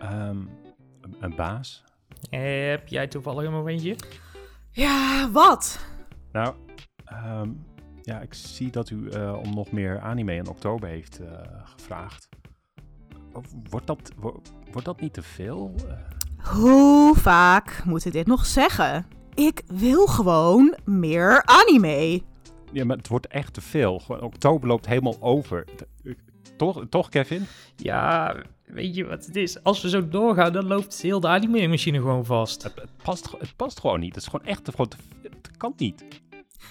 Ehm, een, baas? Heb jij toevallig een momentje? Ja, wat? Nou, ehm, ja, ik zie dat u eh, om nog meer anime in oktober heeft eh, gevraagd. Wordt dat, wo- wordt dat niet te veel? Hoe vaak moet ik dit nog zeggen? Ik wil gewoon meer anime. ja, maar het wordt echt te veel. Gewoon, oktober loopt helemaal over. Toch, toch Kevin? Ja, weet je wat het is? Als we zo doorgaan, dan loopt heel de anime-machine gewoon vast. Het, het, past, het past gewoon niet. Het is gewoon echt te, gewoon te, het kan niet.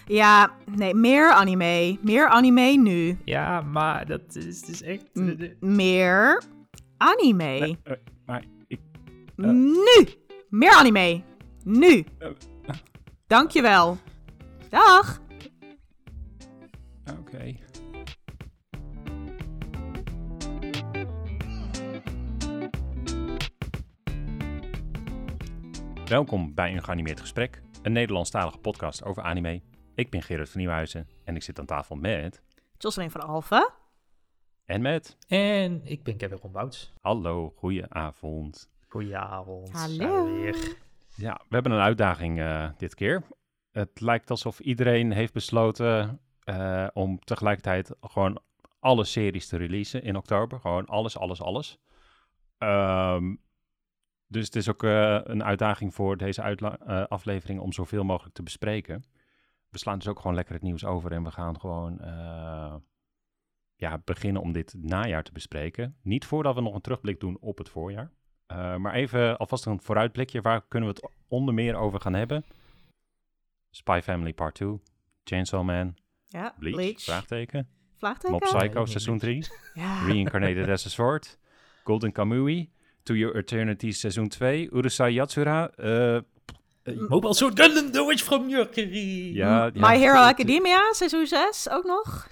Ja, nee, meer anime. Meer anime nu. Ja, maar dat is, het is echt... M- eh, meer anime. Nee, eh, maar ik, Nu! Meer anime. Nu. Eh, Dankjewel. Dag. Oké. Welkom bij een geanimeerd gesprek, een Nederlandstalige podcast over anime. Ik ben Gerard van Nieuwhuizen en ik zit aan tafel met... Jocelyn van Alphen. En met... En ik ben Kevin Rombouts. Hallo, goedenavond. Goedenavond. Hallo. Ja, we hebben een uitdaging eh, dit keer. Het lijkt alsof iedereen heeft besloten eh, om tegelijkertijd gewoon alle series te releasen in oktober. Gewoon alles, alles, alles. Ehm, dus het is ook eh, een uitdaging voor deze eh, aflevering om zoveel mogelijk te bespreken. We slaan dus ook gewoon lekker het nieuws over en we gaan gewoon eh, ja, beginnen om dit najaar te bespreken. Niet voordat we nog een terugblik doen op het voorjaar. Uh, maar even alvast een vooruitblikje. Waar kunnen we het onder meer over gaan hebben? Spy Family Part 2, Chainsaw Man, Ja, Bleach, Bleach. vraagteken, Vraagteken? Mob Psycho seizoen 3, Ja. Reincarnated as a Sword, Golden Kamui, To Your Eternity seizoen 2, Urusai Yatsura, eh, Mobile Suit Gundam The Witch from Mercury. ja, ja, My Hero Academia, seizoen 6 ook nog.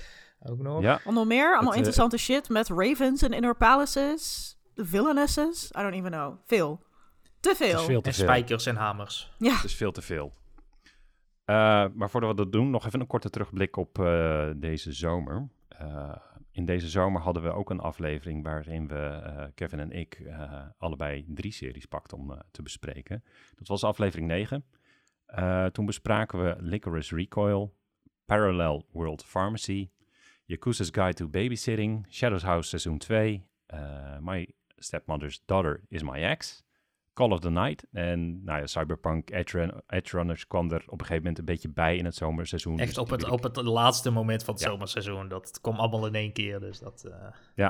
Ook nog. Ja, En nog meer, allemaal Het, eh, interessante shit met ravens en inner palaces. Villainesses, I don't even know. Veel. Te het veel. is veel te En veel. spijkers en hamers. Ja, Het is veel te veel. Eh, maar voordat we dat doen, nog even een korte terugblik op eh, deze zomer. Eh, in deze zomer hadden we ook een aflevering waarin we, eh, Kevin en ik, eh, allebei drie series pakten om te bespreken. Dat was aflevering 9. Eh, toen bespraken we Licorice Recoil, Parallel World Pharmacy, Yakuza's Guide to Babysitting, Shadows House seizoen 2, eh, My Stepmother's Daughter is My Ex, Call of the Night. En nou ja, Cyberpunk Edge, Run- Edge Runners kwam er op een gegeven moment een beetje bij in het zomerseizoen. Echt Dus op het, op het laatste moment van het Ja. zomerseizoen. Dat kwam allemaal in één keer. Dus dat... eh,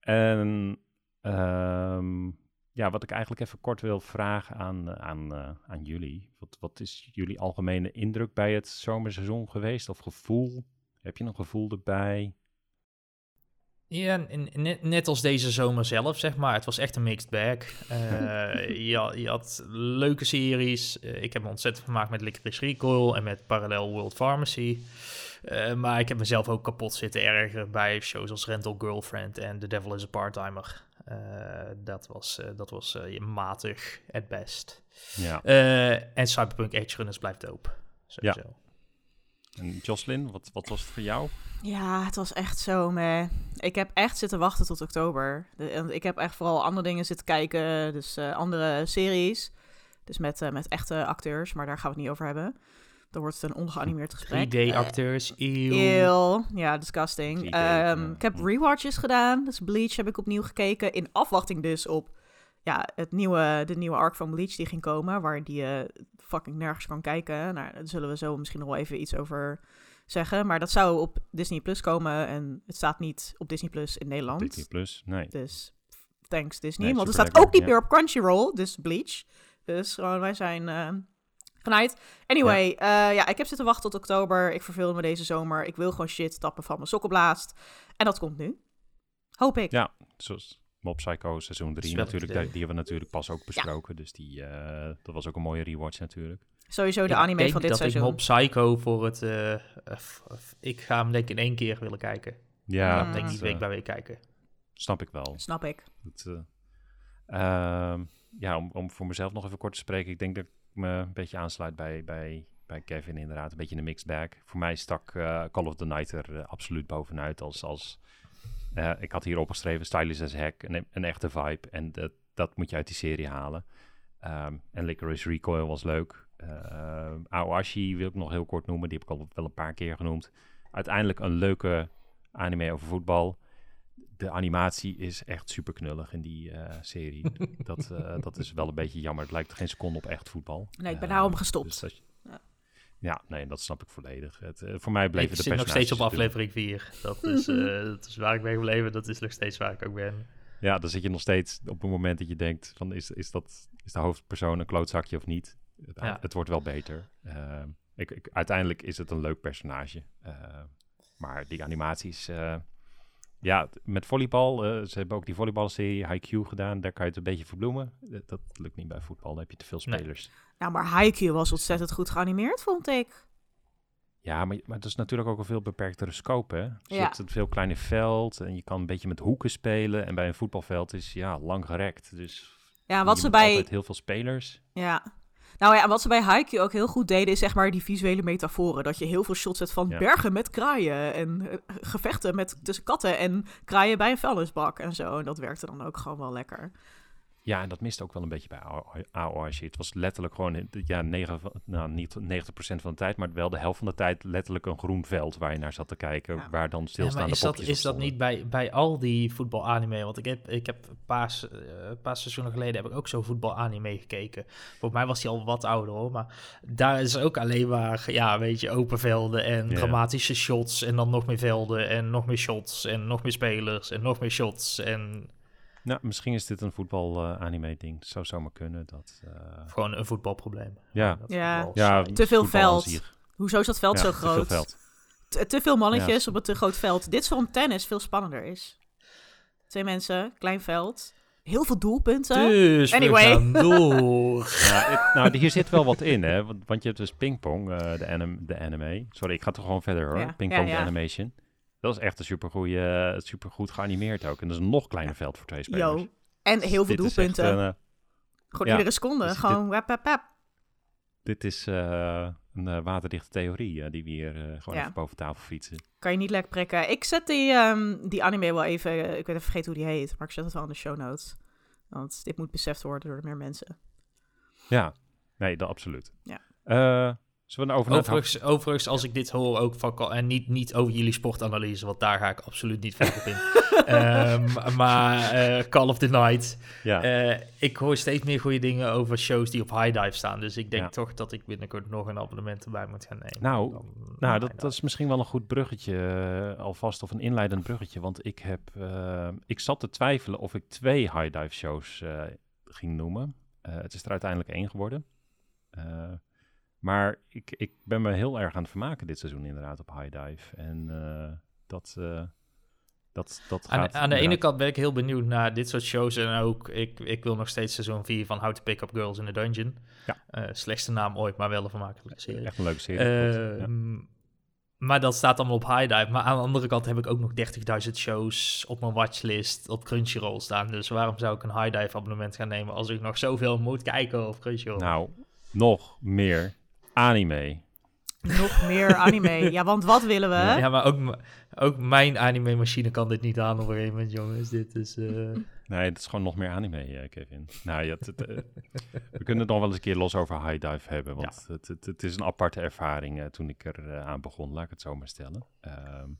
En ehm, ja, wat ik eigenlijk even kort wil vragen aan, aan, eh, aan jullie. Wat, wat is jullie algemene indruk bij het zomerseizoen geweest? Of gevoel? Heb je een gevoel erbij? Ja, net, net als deze zomer zelf, zeg maar. Het was echt een mixed bag. Eh, je, had- je had leuke series. Eh, ik heb me ontzettend vermaakt met Licorice Recoil en met Parallel World Pharmacy. Eh, maar ik heb mezelf ook kapot zitten ergeren bij shows als Rental Girlfriend en The Devil is a Part-Timer. Dat was, dat was matig, at best. Ja. En Cyberpunk Edge Runners blijft dope. Sowieso. En Jocelyn, wat, wat was het voor jou? Ja, het was echt zo, meh. Ik heb echt zitten wachten tot oktober. De- ik heb echt vooral andere dingen zitten kijken, dus eh, andere series. Dus met, eh, met echte acteurs, maar daar gaan we het niet over hebben. Dan wordt het een ongeanimeerd gesprek. 3D-acteurs, eeuw. Eeuw. Ja, disgusting. 3D, Ehm. Ik heb rewatches gedaan. Dus Bleach heb ik opnieuw gekeken. In afwachting dus op ja, het nieuwe, de nieuwe arc van Bleach die ging komen. Waar die je fucking nergens kan kijken. Nou, daar zullen we zo misschien nog wel even iets over zeggen. Maar dat zou op Disney Plus komen. En het staat niet op Disney Plus in Nederland. Disney Plus? Nee. Dus thanks Disney. Nee, Want het staat ook niet meer op Crunchyroll. Dus Bleach. Dus gewoon, wij zijn eh genaaid. Anyway, ja. ja, ik heb zitten wachten tot oktober. Ik verveel me deze zomer. Ik wil gewoon shit tappen van mijn sokkenblaast. En dat komt nu. Hoop ik. Ja, zoals Mob Psycho seizoen 3 is wel natuurlijk. Die, die hebben we natuurlijk pas ook besproken. Dus die, eh, dat was ook een mooie rewatch natuurlijk. Sowieso de Ik anime denk van dit dat seizoen. ik Mob Psycho voor het... eh, f- f- ik ga hem denk ik in één keer willen kijken. Ja. Ik denk dat, niet eh, week bij week kijken. snap ik wel. Snap ik. Dat, eh, ehm, ja, om, om voor mezelf nog even kort te spreken. Ik denk dat ik me een beetje aansluit bij, bij, bij Kevin inderdaad. Een beetje een mixed bag. Voor mij stak Call of the Night er absoluut bovenuit als... als eh, ik had hier opgeschreven, stylish as heck, een, een echte vibe. En dat, dat moet je uit die serie halen. Ehm, en Licorice Recoil was leuk. Uh, Aoashi wil ik nog heel kort noemen. Die heb ik al wel een paar keer genoemd. Uiteindelijk een leuke anime over voetbal. De animatie is echt super knullig in die uh, serie. dat, uh, dat is wel een beetje jammer. Het lijkt geen seconde op echt voetbal. Nee, ik ben daarom gestopt. Dus ja. nee, dat snap ik volledig. Het, uh, voor mij bleven ik de zit nog steeds op aflevering 4. Dat is, dat is waar ik ben gebleven. Dat is nog steeds waar ik ook ben. Ja, dan zit je nog steeds op het moment dat je denkt: van is, is, dat, is de hoofdpersoon een klootzakje of niet? Het, ja. het wordt wel beter. Ik, ik, uiteindelijk is het een leuk personage. maar die animaties ja, met volleybal. Uh, ze hebben ook die volleybalserie Haikyuu gedaan. Daar kan je het een beetje verbloemen. Dat, dat lukt niet bij voetbal. Dan heb je te veel spelers. Nee. Nou, maar Haikyuu was ontzettend goed geanimeerd, vond ik. Ja, maar, maar het is natuurlijk ook een veel beperktere scope, hè? Ja. zit een veel kleiner veld en je kan een beetje met hoeken spelen. En bij een voetbalveld is, ja, lang gerekt. Dus ja, wat ze bij... heel veel spelers. Ja, nou ja, wat ze bij Haikyuu ook heel goed deden, is zeg maar die visuele metaforen. Dat je heel veel shots hebt van bergen met kraaien en uh, gevechten met, tussen katten en kraaien bij een vuilnisbak en zo. En dat werkte dan ook gewoon wel lekker. Ja, en dat miste ook wel een beetje bij AORG. Het was letterlijk gewoon, ja, 9, nou, niet 90% van de tijd, maar wel de helft van de tijd letterlijk een groen veld waar je naar zat te kijken, ja. waar dan stilstaande ja, is dat, is dat niet bij, bij al die voetbalanime? Want ik heb, ik heb een paar, uh, paar seizoenen geleden heb ik ook zo'n voetbalanime gekeken. Voor mij was hij al wat ouder hoor, maar daar is ook alleen maar, ja, weet je, open velden en ja. dramatische shots en dan nog meer velden en nog meer shots en nog meer spelers en nog meer shots en... Nou, misschien is dit een voetbal-anime-ding. Uh, zou zomaar kunnen. Dat, uh... Gewoon een voetbalprobleem. Ja, ja. ja te veel veld. Hoezo is dat veld ja, zo groot? Te veel, veld. Te, te veel mannetjes op een te groot veld. Dit is waarom tennis veel spannender is. Twee mensen, klein veld. Heel veel doelpunten. Dus anyway. we door. ja, het, nou, hier zit wel wat in, hè. Want, want je hebt dus pingpong, uh, de, anim, de anime. Sorry, ik ga toch gewoon verder, hoor. Ja, pingpong, ja, ja. de animation. Dat is echt een supergoeie, uh, super goed geanimeerd ook. En dat is een nog kleiner veld voor twee spelers. Yo. En heel veel doelpunten. Echt, uh, gewoon ja, iedere seconde. Dus gewoon dit, wap, wap, wap. Dit is uh, een waterdichte theorie die we hier gewoon ja. even boven tafel fietsen. Kan je niet lekker prikken. Ik zet die, um, die anime wel even, ik weet even vergeten hoe die heet, maar ik zet het wel in de show notes. Want dit moet beseft worden door meer mensen. Ja, nee, dat absoluut. Ja. Zullen we over overigens, overigens, als ik dit hoor ook van... En niet, niet over jullie sportanalyse, want daar ga ik absoluut niet verder op in. um, maar uh, Call of the Night. Ja. Uh, ik hoor steeds meer goede dingen over shows die op High Dive staan. Dus ik denk ja. toch dat ik binnenkort nog een abonnement erbij moet gaan nemen. Nou, dan, nou dat, dat is misschien wel een goed bruggetje uh, alvast. Of een inleidend bruggetje. Want ik heb... ik zat te twijfelen of ik twee High Dive shows ging noemen. het is er uiteindelijk één geworden. Maar ik, ik ben me heel erg aan het vermaken dit seizoen inderdaad op High Dive. En uh, dat, uh, dat, dat gaat... Aan, aan de ene kant ben ik heel benieuwd naar dit soort shows. En ook, ik, ik wil nog steeds seizoen 4 van How to Pick Up Girls in the Dungeon. Ja. Uh, slechtste naam ooit, maar wel een vermakelijke serie. Echt een leuke serie. Ja. Maar dat staat allemaal op High Dive. Maar aan de andere kant heb ik ook nog 30.000 shows op mijn watchlist op Crunchyroll staan. Dus waarom zou ik een High Dive abonnement gaan nemen als ik nog zoveel moet kijken op Crunchyroll? Nou, nog meer anime. Nog meer anime. ja, want wat willen we? Ja, maar ook, ook mijn anime-machine kan dit niet aan op een gegeven moment, jongens. Dit is... Uh... Nee, het is gewoon nog meer anime, uh, Kevin. Nou, ja, het, het, uh, we kunnen het nog wel eens een keer los over High Dive hebben. Want ja. het, het, het, is een aparte ervaring toen ik er aan begon, laat ik het zo maar stellen. Um,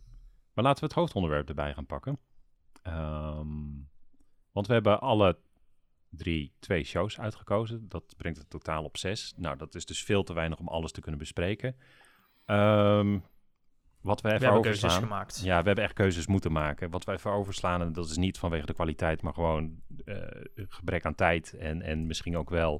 maar laten we het hoofdonderwerp erbij gaan pakken. Um, want we hebben alle drie, twee shows uitgekozen. Dat brengt het totaal op zes. Nou, dat is dus veel te weinig om alles te kunnen bespreken. Um, wat we even we hebben overslaan. keuzes gemaakt. Ja, we hebben echt keuzes moeten maken. Wat wij even overslaan, en dat is niet vanwege de kwaliteit, maar gewoon uh, gebrek aan tijd. En, en misschien ook wel,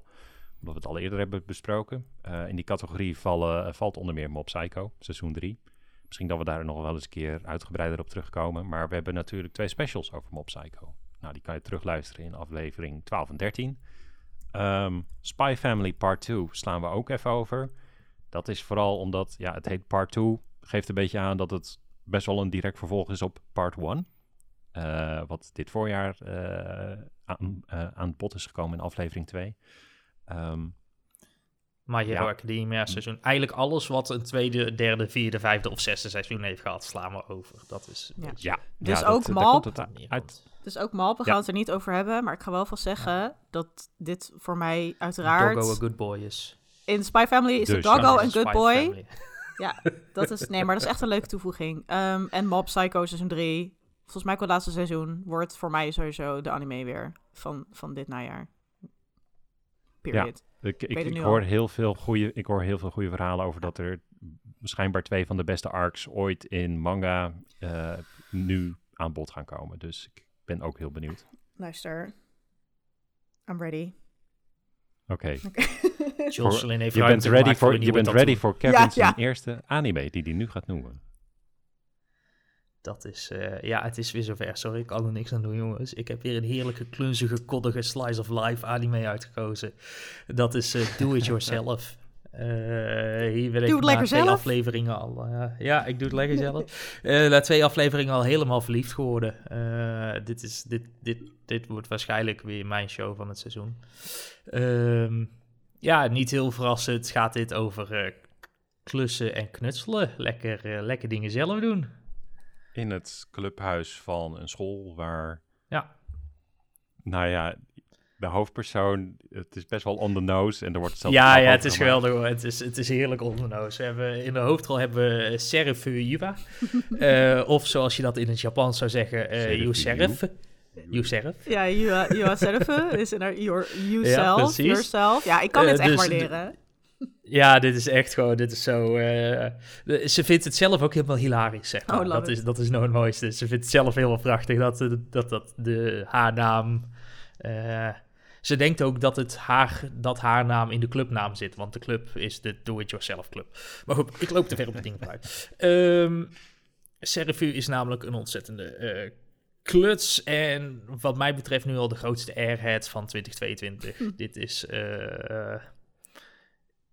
omdat we het al eerder hebben besproken. Uh, in die categorie vallen, valt onder meer Mob Psycho, seizoen 3. Misschien dat we daar nog wel eens een keer uitgebreider op terugkomen. Maar we hebben natuurlijk twee specials over Mob Psycho. Nou, die kan je terugluisteren in aflevering 12 en 13. Um, Spy Family Part 2 slaan we ook even over. Dat is vooral omdat, ja, het heet Part 2. Geeft een beetje aan dat het best wel een direct vervolg is op Part 1. Uh, wat dit voorjaar uh, aan, uh, aan bod is gekomen in aflevering 2. Um, My Hero Ja. Academia seizoen. Eigenlijk alles wat een tweede, derde, vierde, vijfde of zesde seizoen heeft gehad, slaan we over. Dat is Ja. Ja, Dus ja, ook dat, Malp? uit. Dus ook Malp, we Ja. gaan het er niet over hebben, maar ik ga wel vast zeggen dat dit voor mij uiteraard... Doggo a good boy is. In Spy Family is Dus, het Doggo Ja, een good boy. Family. Ja, dat is, nee, maar dat is echt een leuke toevoeging. Ehm, en Mob Psycho seizoen 3, volgens mij ook het laatste seizoen, wordt voor mij sowieso de anime weer van, van dit najaar. Period. Ik, ik, ik hoor al. heel veel goede, ik hoor heel veel goede verhalen over dat er schijnbaar twee van de beste arcs ooit in manga eh, nu aan bod gaan komen. Dus ik ben ook heel benieuwd. Luister, I'm ready. Oké, Jocelyn heeft je bent ready voor je bent ready voor Kevin's Ja, ja. eerste anime die hij nu gaat noemen. Dat is, eh, ja, het is weer zover. Sorry, ik kan er niks aan doen, jongens. Ik heb weer een heerlijke, klunzige, koddige slice of life anime uitgekozen. Dat is eh, Do It Yourself. Eh, hier ik Doe na lekker twee zelf. afleveringen al... eh, ja, ik doe het lekker zelf. Eh, na twee afleveringen al helemaal verliefd geworden. Eh, dit, is, dit, dit, dit wordt waarschijnlijk weer mijn show van het seizoen. Ehm, ja, niet heel verrassend gaat dit over eh, klussen en knutselen. Lekker, eh, lekker dingen zelf doen. In het clubhuis van een school waar, Ja. nou ja, de hoofdpersoon, het is best wel on the nose en er wordt zelfs Ja, ja, het is gemaakt. geweldig hoor. Het is, het is heerlijk onder de neus. We hebben, in de hoofdrol hebben we Serif Yuba. Eh, of zoals je dat in het Japans zou zeggen, eh Serif Youserif. Youserif. Ja, you, uh, you are self, is in our, your, yourself, precies. yourself. Ja, ik kan Eh, dit echt dus waarderen. Ja, dit is echt gewoon, dit is zo... eh, de- ze vindt het zelf ook helemaal hilarisch, zeg maar. Oh, dat, it. is, dat is nou het mooiste. Ze vindt het zelf helemaal prachtig dat, eh, dat, dat de, haar naam... eh, ze denkt ook dat, het haar, dat haar naam in de clubnaam zit, want de club is de Do-It-Yourself Club. Maar goed, ik loop te ver op het ding vooruit. Ehm Serifu is namelijk een ontzettende eh, kluts en wat mij betreft nu al de grootste airhead van 2022. Hm. Dit is... eh,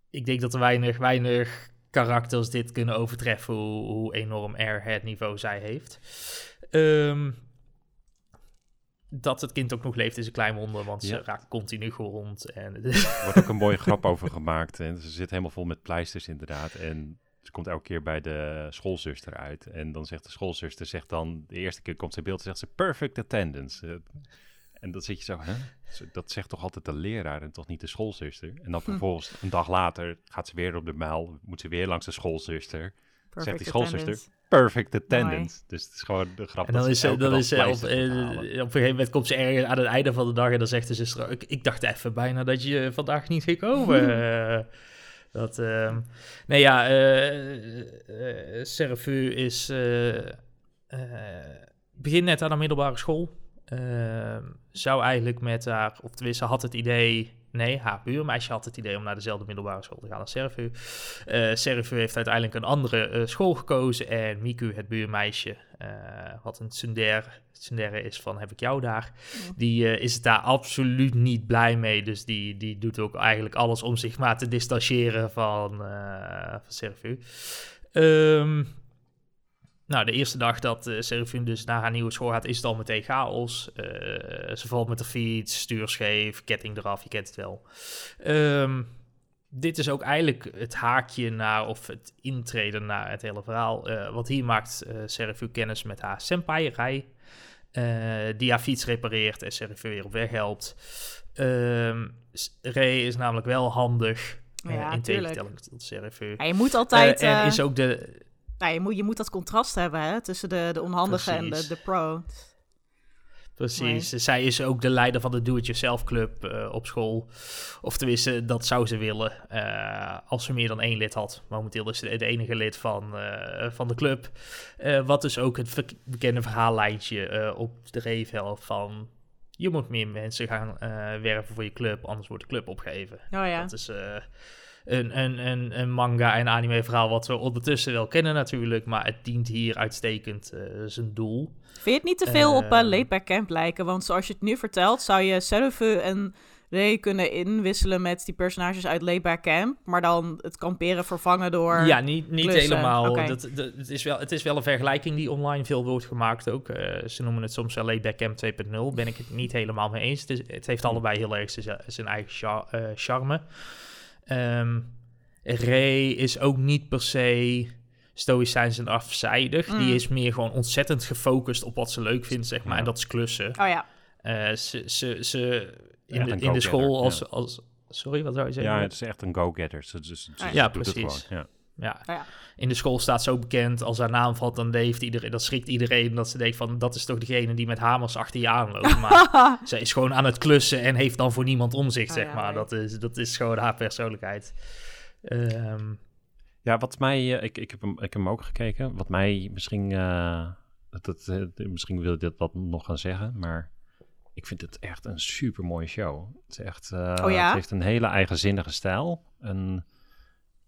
ik denk dat er weinig, weinig karakters dit kunnen overtreffen hoe, hoe enorm airhead niveau zij heeft. Ehm, dat het kind ook nog leeft is een klein wonder, want ze raakt continu gewond. En Er wordt ook een mooie grap over gemaakt. En ze zit helemaal vol met pleisters inderdaad. En ze komt elke keer bij de schoolzuster uit. En dan zegt de schoolzuster, zegt dan, de eerste keer komt ze in beeld, zegt ze perfect attendance. Eh, en dan zit je zo, hè? Dat zegt toch altijd de leraar en toch niet de schoolzuster? En dan vervolgens, een dag later, gaat ze weer op de muil, moet ze weer langs de schoolzuster. Perfect die schoolzuster. Perfect attendance. Dus het is gewoon de grap En dat dan ze is, dan is op, eh, halen. op een gegeven moment komt ze ergens aan het einde van de dag en dan zegt de zuster, ik, ik dacht even bijna dat je vandaag niet ging komen. Eh, dat, ehm, nee ja, eh eh Serfu is, eh, eh, begint net aan de middelbare school. Ehm, zou eigenlijk met haar, of tenminste had het idee, nee, haar buurmeisje had het idee om naar dezelfde middelbare school te gaan als Serfu. Eh Serfu heeft uiteindelijk een andere eh, school gekozen en Miku, het buurmeisje, eh, wat een tsundere, tsundere is van heb ik jou daar, Ja. die is daar absoluut niet blij mee. Dus die, die doet ook eigenlijk alles om zich maar te distancieren van, van Serfu. Ehm, nou, de eerste dag dat uh, dus naar haar nieuwe school gaat, is het al meteen chaos. Eh, ze valt met de fiets, stuur scheef, ketting eraf, je kent het wel. Ehm, dit is ook eigenlijk het haakje naar, of het intreden naar het hele verhaal. Eh, want hier maakt uh, kennis met haar senpai, Rai, uh, die haar fiets repareert en Serafin weer op weg helpt. Um, Ray is namelijk wel handig, Ja, in tegenstelling tot Serafin. Ja, je moet altijd... en is ook de... Nou, je, moet, je moet dat contrast hebben hè, tussen de, de onhandige Precies. en de, de pro. Precies. Nee. Zij is ook de leider van de Do-It-Yourself Club uh, op school. Of tenminste, dat zou ze willen. Uh, als ze meer dan één lid had. Momenteel is ze de enige lid van, uh, van de club. wat dus ook het bekende verhaallijntje op de revel van... Je moet meer mensen gaan werven voor je club, anders wordt de club opgegeven. Oh ja. Dat is een, een, een, een, manga en anime verhaal wat we ondertussen wel kennen natuurlijk, maar het dient hier uitstekend uh, zijn doel. Vind je het niet te veel uh, op uh, Laidback Camp lijken? Want zoals je het nu vertelt, zou je Serufu en Ray kunnen inwisselen met die personages uit Laidback Camp, maar dan het kamperen vervangen door Ja, niet, niet klussen. helemaal. Okay. Dat, dat, het, is wel, het is wel een vergelijking die online veel wordt gemaakt ook. Uh, ze noemen het soms wel Laidback Camp 2.0, ben ik het niet helemaal mee eens. Het, is, het heeft allebei heel erg zijn eigen char, charme. Ehm Ray is ook niet per se stoïcijns en afzijdig. Mm. Die is meer gewoon ontzettend gefocust op wat ze leuk vindt, zeg maar. Ja. En dat is klussen. Oh ja. Eh, ze, ze, ze in, de, in de school als, ja. als... Sorry, wat zou je zeggen? Ja, het is echt een go-getter. Ze, ze, ze- ze ja, het precies. gewoon, ja. Ja. Oh ja. In de school staat zo bekend, als haar naam valt, dan heeft iedereen, dat schrikt iedereen. Dat ze denkt van, dat is toch degene die met hamers achter je aanloopt. Maar ze is gewoon aan het klussen en heeft dan voor niemand om zich, Oh zeg ja, maar. nee. Dat is, dat is gewoon haar persoonlijkheid. Ehm, Ja, wat mij, eh, ik, ik, heb hem, ik heb hem ook gekeken. Wat mij misschien, eh, dat, dat, eh, misschien wil je dat, dat nog gaan zeggen, maar ik vind het echt een super mooie show. Het is echt, eh, Oh ja? het heeft een hele eigenzinnige stijl. En,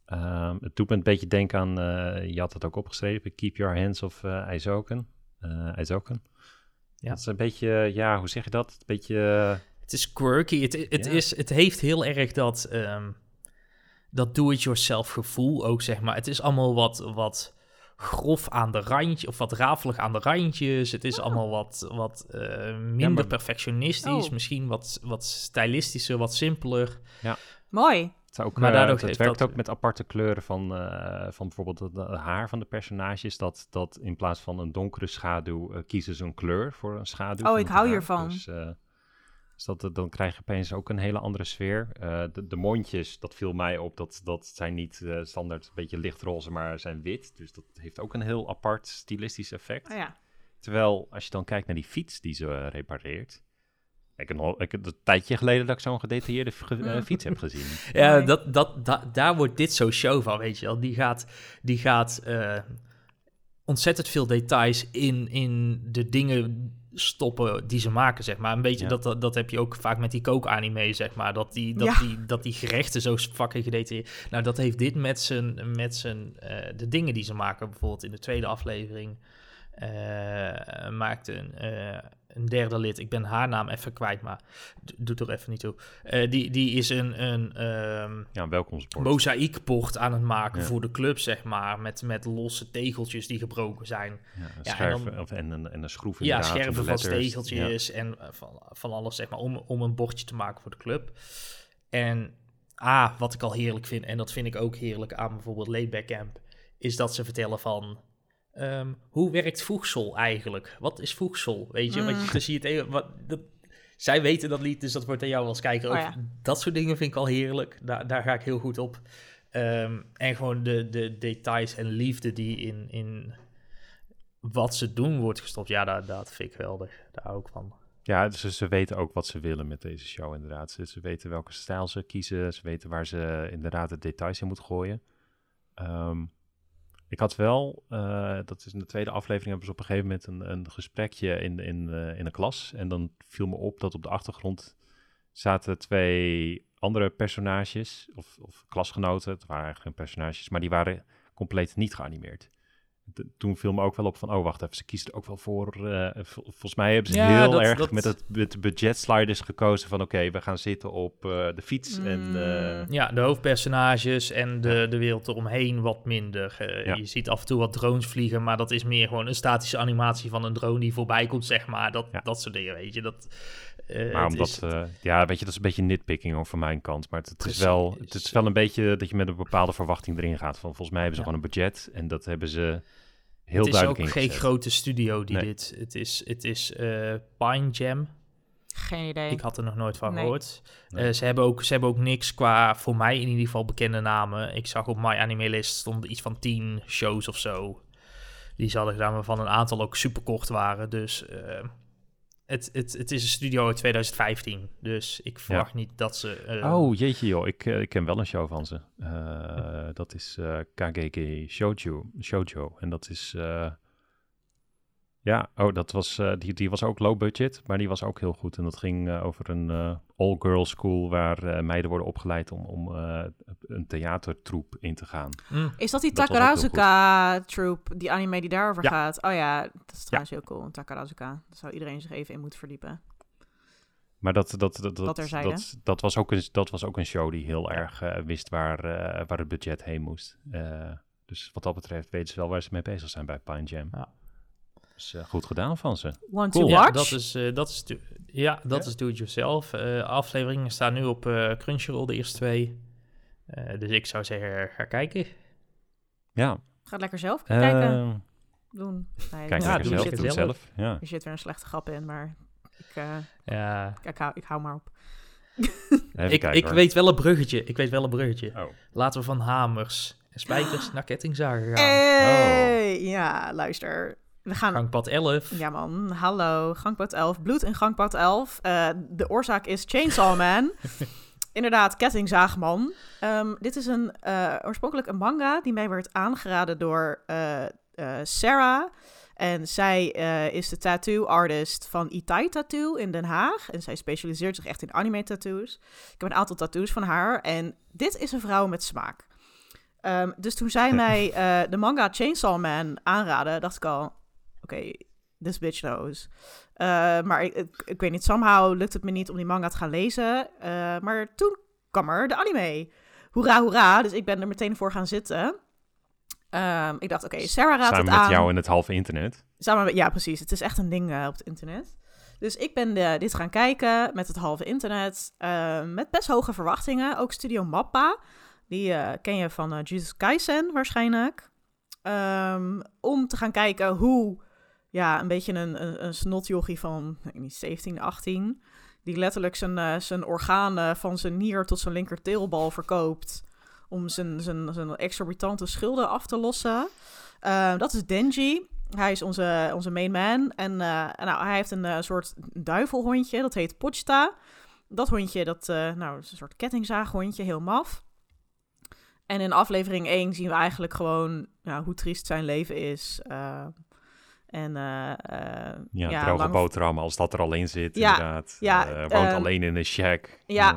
ehm, het doet me een beetje denken aan, eh, je had het ook opgeschreven, Keep Your Hands of uh, Aizoken. Eh, Aizoken. Ja. Dat is een beetje, ja, hoe zeg je dat? Een beetje, het is quirky. Het, het, Ja. is, het heeft heel erg dat, ehm, dat do-it-yourself gevoel ook, zeg maar. Het is allemaal wat, wat grof aan de randje, of wat rafelig aan de randjes. Het is allemaal wat, wat eh, minder maar- perfectionistisch. Oh. Misschien wat, wat stylistischer, wat simpeler. Mooi. Ook, Maar eh, daardoor het werkt dat- ook met aparte kleuren van, eh, van bijvoorbeeld het haar van de personages. Dat, dat in plaats van een donkere schaduw eh, kiezen ze een kleur voor een schaduw. Oh, ik hou haar. hiervan. Dus, eh, dus dat, dan krijg je opeens ook een hele andere sfeer. Eh, de, de mondjes, dat viel mij op. Dat, dat zijn niet eh, standaard een beetje lichtroze, maar zijn wit. Dus dat heeft ook een heel apart stilistisch effect. Oh ja. Terwijl als je dan kijkt naar die fiets die ze repareert. Ik ik heb een tijdje geleden dat ik zo'n gedetailleerde ge- eh, fiets heb gezien. Ja, dat, dat, da- daar wordt dit zo show van, weet je wel. Die gaat, die gaat eh, ontzettend veel details in, in de dingen stoppen die ze maken, zeg maar. Een beetje, Ja. dat, dat, dat heb je ook vaak met die kook-anime, zeg maar. Dat die, dat, Ja. die, dat die gerechten zo fucking gedetailleerd... Nou, dat heeft dit met zijn... Met zijn eh, de dingen die ze maken, bijvoorbeeld in de tweede aflevering... eh maakte een, eh, een derde lid, ik ben haar naam even kwijt, maar doet er even niet toe. Eh, die, die is een, een ehm Ja, een mozaïekbord aan het maken Ja. voor de club, zeg maar. Met, met losse tegeltjes die gebroken zijn. Ja, en dan- of, en, een, en een schroef Ja, scherven van letters. stegeltjes en eh, van, van alles, zeg maar, om, om een bordje te maken voor de club. En A, wat ik al heerlijk vind, en dat vind ik ook heerlijk aan bijvoorbeeld Laidback Camp, is dat ze vertellen van... ehm, hoe werkt voegsel eigenlijk? Wat is voegsel? Weet je, want je, Mm. dan zie je het even... Wat, dat, zij weten dat niet, dus dat wordt aan jou als kijker ook. Oh ja. Dat soort dingen vind ik al heerlijk. Daar, daar ga ik heel goed op. Ehm, en gewoon de, de details en liefde die in, in wat ze doen wordt gestopt. Ja, dat, dat vind ik geweldig. Daar hou ik van. Ja, dus ze, ze weten ook wat ze willen met deze show inderdaad. Ze, ze weten welke stijl ze kiezen. Ze weten waar ze inderdaad de details in moeten gooien. Ehm, ik had wel, eh, dat is in de tweede aflevering, hebben ze op een gegeven moment een, een gesprekje in, in, eh, in een klas. En dan viel me op dat op de achtergrond zaten twee andere personages, of, of klasgenoten. Het waren geen personages, maar die waren compleet niet geanimeerd. Toen viel me ook wel op van, oh wacht even, ze kiezen er ook wel voor. eh, vol- volgens mij hebben ze Ja, heel dat- erg dat- met, het, met de budgetsliders gekozen van, oké, we gaan zitten op eh, de fiets. En, eh, Mm. Ja, de hoofdpersonages en de, de wereld eromheen wat minder. Ja. Je ziet af en toe wat drones vliegen, maar dat is meer gewoon een statische animatie van een drone die voorbij komt, zeg maar. Dat, Ja. dat soort dingen, weet je. Dat, maar omdat, is- ja, weet je, dat is een beetje nitpicking van mijn kant. Maar het, het is wel, het is wel een beetje dat je met een bepaalde verwachting erin gaat. Van, volgens mij hebben ze gewoon een budget en dat hebben ze heel het is ook duidelijk geen grote studio die Nee. dit... Het is, het is eh, Pine Jam. Geen idee. Ik had er nog nooit van gehoord. Nee. Eh, ze, hebben ook, ze hebben ook niks qua, voor mij in ieder geval, bekende namen. Ik zag op My Anime List stond iets van tien shows of zo. Die ze hadden gedaan, waarvan een aantal ook super kort waren. Dus eh, het, het, het is een studio uit 2015. Dus ik verwacht niet dat ze... eh, Oh, jeetje joh, ik, eh, ik ken wel een show van ze. Eh, Dat is eh KGG Shoujo, Shoujo. En dat is... ja, oh, dat was, eh, die, die was ook low budget, maar die was ook heel goed. En dat ging eh, over een eh, all-girls school waar meiden worden opgeleid om, om eh, een theatertroep in te gaan. mm, Is dat die Dat was ook heel goed. Takarazuka troop, die anime die daarover Ja. gaat? Oh ja, dat is trouwens heel cool. Takarazuka. Daar zou iedereen zich even in moeten verdiepen. Maar dat, dat, dat, dat, Dat dat, terzijde. dat, was, ook een, dat was ook een show die heel erg wist waar, eh, waar het budget heen moest. Eh, dus wat dat betreft weten ze wel waar ze mee bezig zijn bij Pine Jam. Ja. Dus eh, goed gedaan van ze. Want Cool. to Ja, watch? dat is, eh, dat is, do- ja, dat Ja. is do-it-yourself. Eh, afleveringen staan nu op eh, Crunchyroll, de eerste twee. Eh, dus ik zou zeggen, ga kijken. Ja. Ga het lekker zelf kijken. eh, doen. Nee, kijk Ja, lekker zelf, het doe het zelf. zelf. Ja. Er zit weer een slechte grap in, maar ik, eh, Ja. ik, hou, ik hou maar op. Even Ik, kijken, ik weet wel een bruggetje. Ik weet wel een bruggetje. Oh. Laten we van hamers en spijkers naar kettingzagen Eh. gaan. Hey, Ja, luister. We gaan... Gangpad 11. Ja man, hallo. Gangpad 11. Bloed in Gangpad 11. Eh, de oorzaak is Chainsaw Man. Inderdaad, kettingzaagman. Ehm, dit is een, eh, oorspronkelijk een manga die mij werd aangeraden door eh, Sarah. En zij is de tattoo artist van Itai Tattoo in Den Haag. En zij specialiseert zich echt in anime tattoos. Ik heb een aantal tattoos van haar. En dit is een vrouw met smaak. Ehm, dus toen zij mij de manga Chainsaw Man aanraden, dacht ik al... Oké, this bitch knows. Eh, maar ik, ik, ik weet niet, somehow lukt het me niet om die manga te gaan lezen. Eh, maar toen kwam er de anime. Hoera, hoera. Dus ik ben er meteen voor gaan zitten. Ehm, ik dacht, oké, Sarah raadt Samen het met aan. jou in het halve internet. Samen met, ja, precies. Het is echt een ding eh, op het internet. Dus ik ben eh, dit gaan kijken met het halve internet. met best hoge verwachtingen. Ook Studio Mappa. Die ken je van Jesus Kaisen waarschijnlijk. Ehm, om te gaan kijken hoe ja, een beetje een, een, een snotjochie van ik niet, 17, 18... die letterlijk zijn, eh, zijn organen van zijn nier tot zijn linkerteelbal verkoopt... om zijn, zijn, zijn exorbitante schulden af te lossen. Eh, dat is Denji. Hij is onze, onze main man. En eh, nou, hij heeft een soort duivelhondje, dat heet Pochta. Dat hondje, dat nou, is een soort kettingzaaghondje, heel maf. En in aflevering 1 zien we eigenlijk gewoon ja, hoe triest zijn leven is. Eh, en uh, Ja, droge boterhammen, als dat er al in zit, Ja, inderdaad. ja, Eh, woont alleen in een shack. Ja,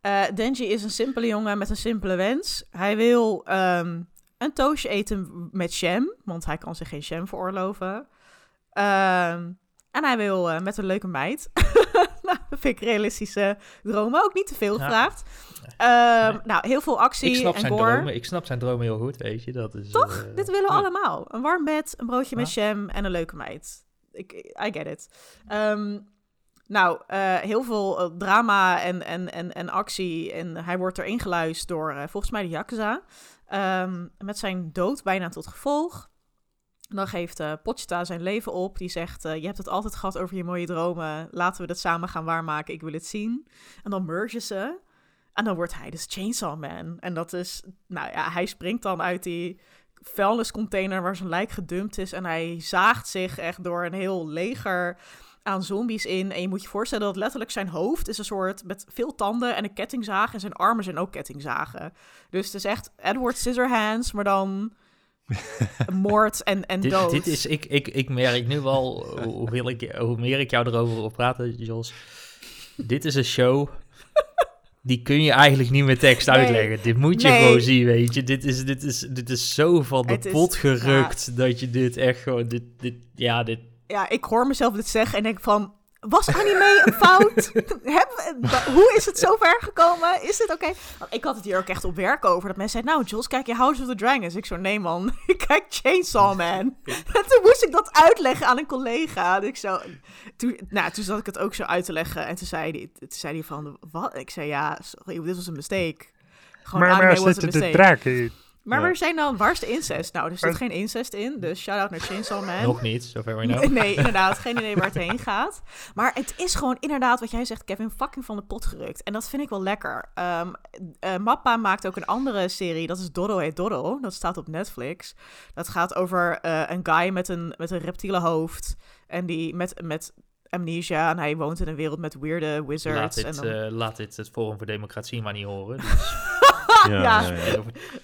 eh, Denji is een simpele jongen met een simpele wens. Hij wil ehm, een toastje eten met jam, want hij kan zich geen jam veroorloven. Ehm, en hij wil eh, met een leuke meid. vind ik realistische dromen. Ook niet te veel Ja. gevraagd. Ehm, Nee. Nou, heel veel actie Ik snap en zijn gore. dromen. Ik snap zijn dromen heel goed, weet je. Dat is, Toch? eh, Dit willen we ja. allemaal. Een warm bed, een broodje met Ja. jam en een leuke meid. Ik, I get it. Ehm, nou, eh, heel veel eh, drama en, en, en, en actie. En hij wordt erin geluisterd door volgens mij de Yakuza. Ehm, met zijn dood bijna tot gevolg. Dan geeft Pochita zijn leven op. Die zegt, eh, je hebt het altijd gehad over je mooie dromen. Laten we dat samen gaan waarmaken. Ik wil het zien. En dan mergen ze. En dan wordt hij dus Chainsaw Man. En dat is, nou ja, hij springt dan uit die vuilniscontainer waar zijn lijk gedumpt is. En hij zaagt zich echt door een heel leger aan zombies in. En je moet je voorstellen dat letterlijk zijn hoofd is een soort met veel tanden en een kettingzaag. En zijn armen zijn ook kettingzagen. Dus het is echt Edward Scissorhands, maar dan moord en, en dood. Dit, dit is, ik, ik, ik merk nu al, hoe, hoe wil ik, hoe meer ik jou erover wil praten, Jos. Dit is een show, die kun je eigenlijk niet met tekst Nee. uitleggen. Dit moet je Nee. gewoon zien, weet je. Dit is, dit is, dit is zo van de Het is- pot gerukt, dat je dit echt gewoon, dit, dit, ja, dit... Ja, ik hoor mezelf dit zeggen en denk van... Was anime een fout? Wa- hoe is het zo ver gekomen? Is dit oké? Ik had het hier ook echt op werk over. Dat mensen zeiden, nou Jules, kijk je House of the Dragons? Ik zo, nee man, ik kijk Chainsaw Man. En toen moest ik dat uitleggen aan een collega. En ik zo, toen, nou, toen zat ik het ook zo uit te leggen. En toen zei hij, toen zei hij van, wat? Ik zei, ja, sorry, dit was een mistake. Gewoon anime was een mistake. draken? Maar Ja. waar zijn dan, waar is de incest? Nou, er zit geen incest in, dus shout-out naar Chainsaw Man. Nog niet, zover we nou. nee, inderdaad. Geen idee waar het heen gaat. Maar het is gewoon inderdaad wat jij zegt, Kevin, fucking van de pot gerukt. En dat vind ik wel lekker. Ehm, eh, Mappa maakt ook een andere serie, dat is Dodo heet Dodo. Dat staat op Netflix. Dat gaat over eh, een guy met een, met een reptiele hoofd. En die met, met amnesia. En hij woont in een wereld met weirde wizards. Laat en dit, dan... eh, laat dit het Forum voor Democratie maar niet horen. Dus Ja,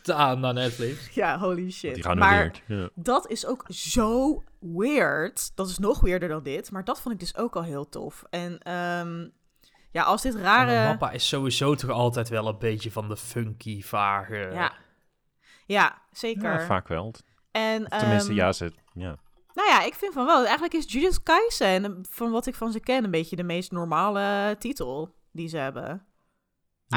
Ja. naar Netflix. ja, holy shit. Die maar. Ja. dat is ook zo weird. Dat is nog weirder dan dit. Maar dat vond ik dus ook al heel tof. En ehm, ja, als dit Maar rare... Mappa is sowieso toch altijd wel een beetje van de funky, vage... Ja. Ja, zeker. Ja, vaak wel. En, Tenminste, ehm, ja, ze, ja. Nou ja, ik vind van wel. Eigenlijk is Jujutsu Kaisen, van wat ik van ze ken, een beetje de meest normale titel die ze hebben.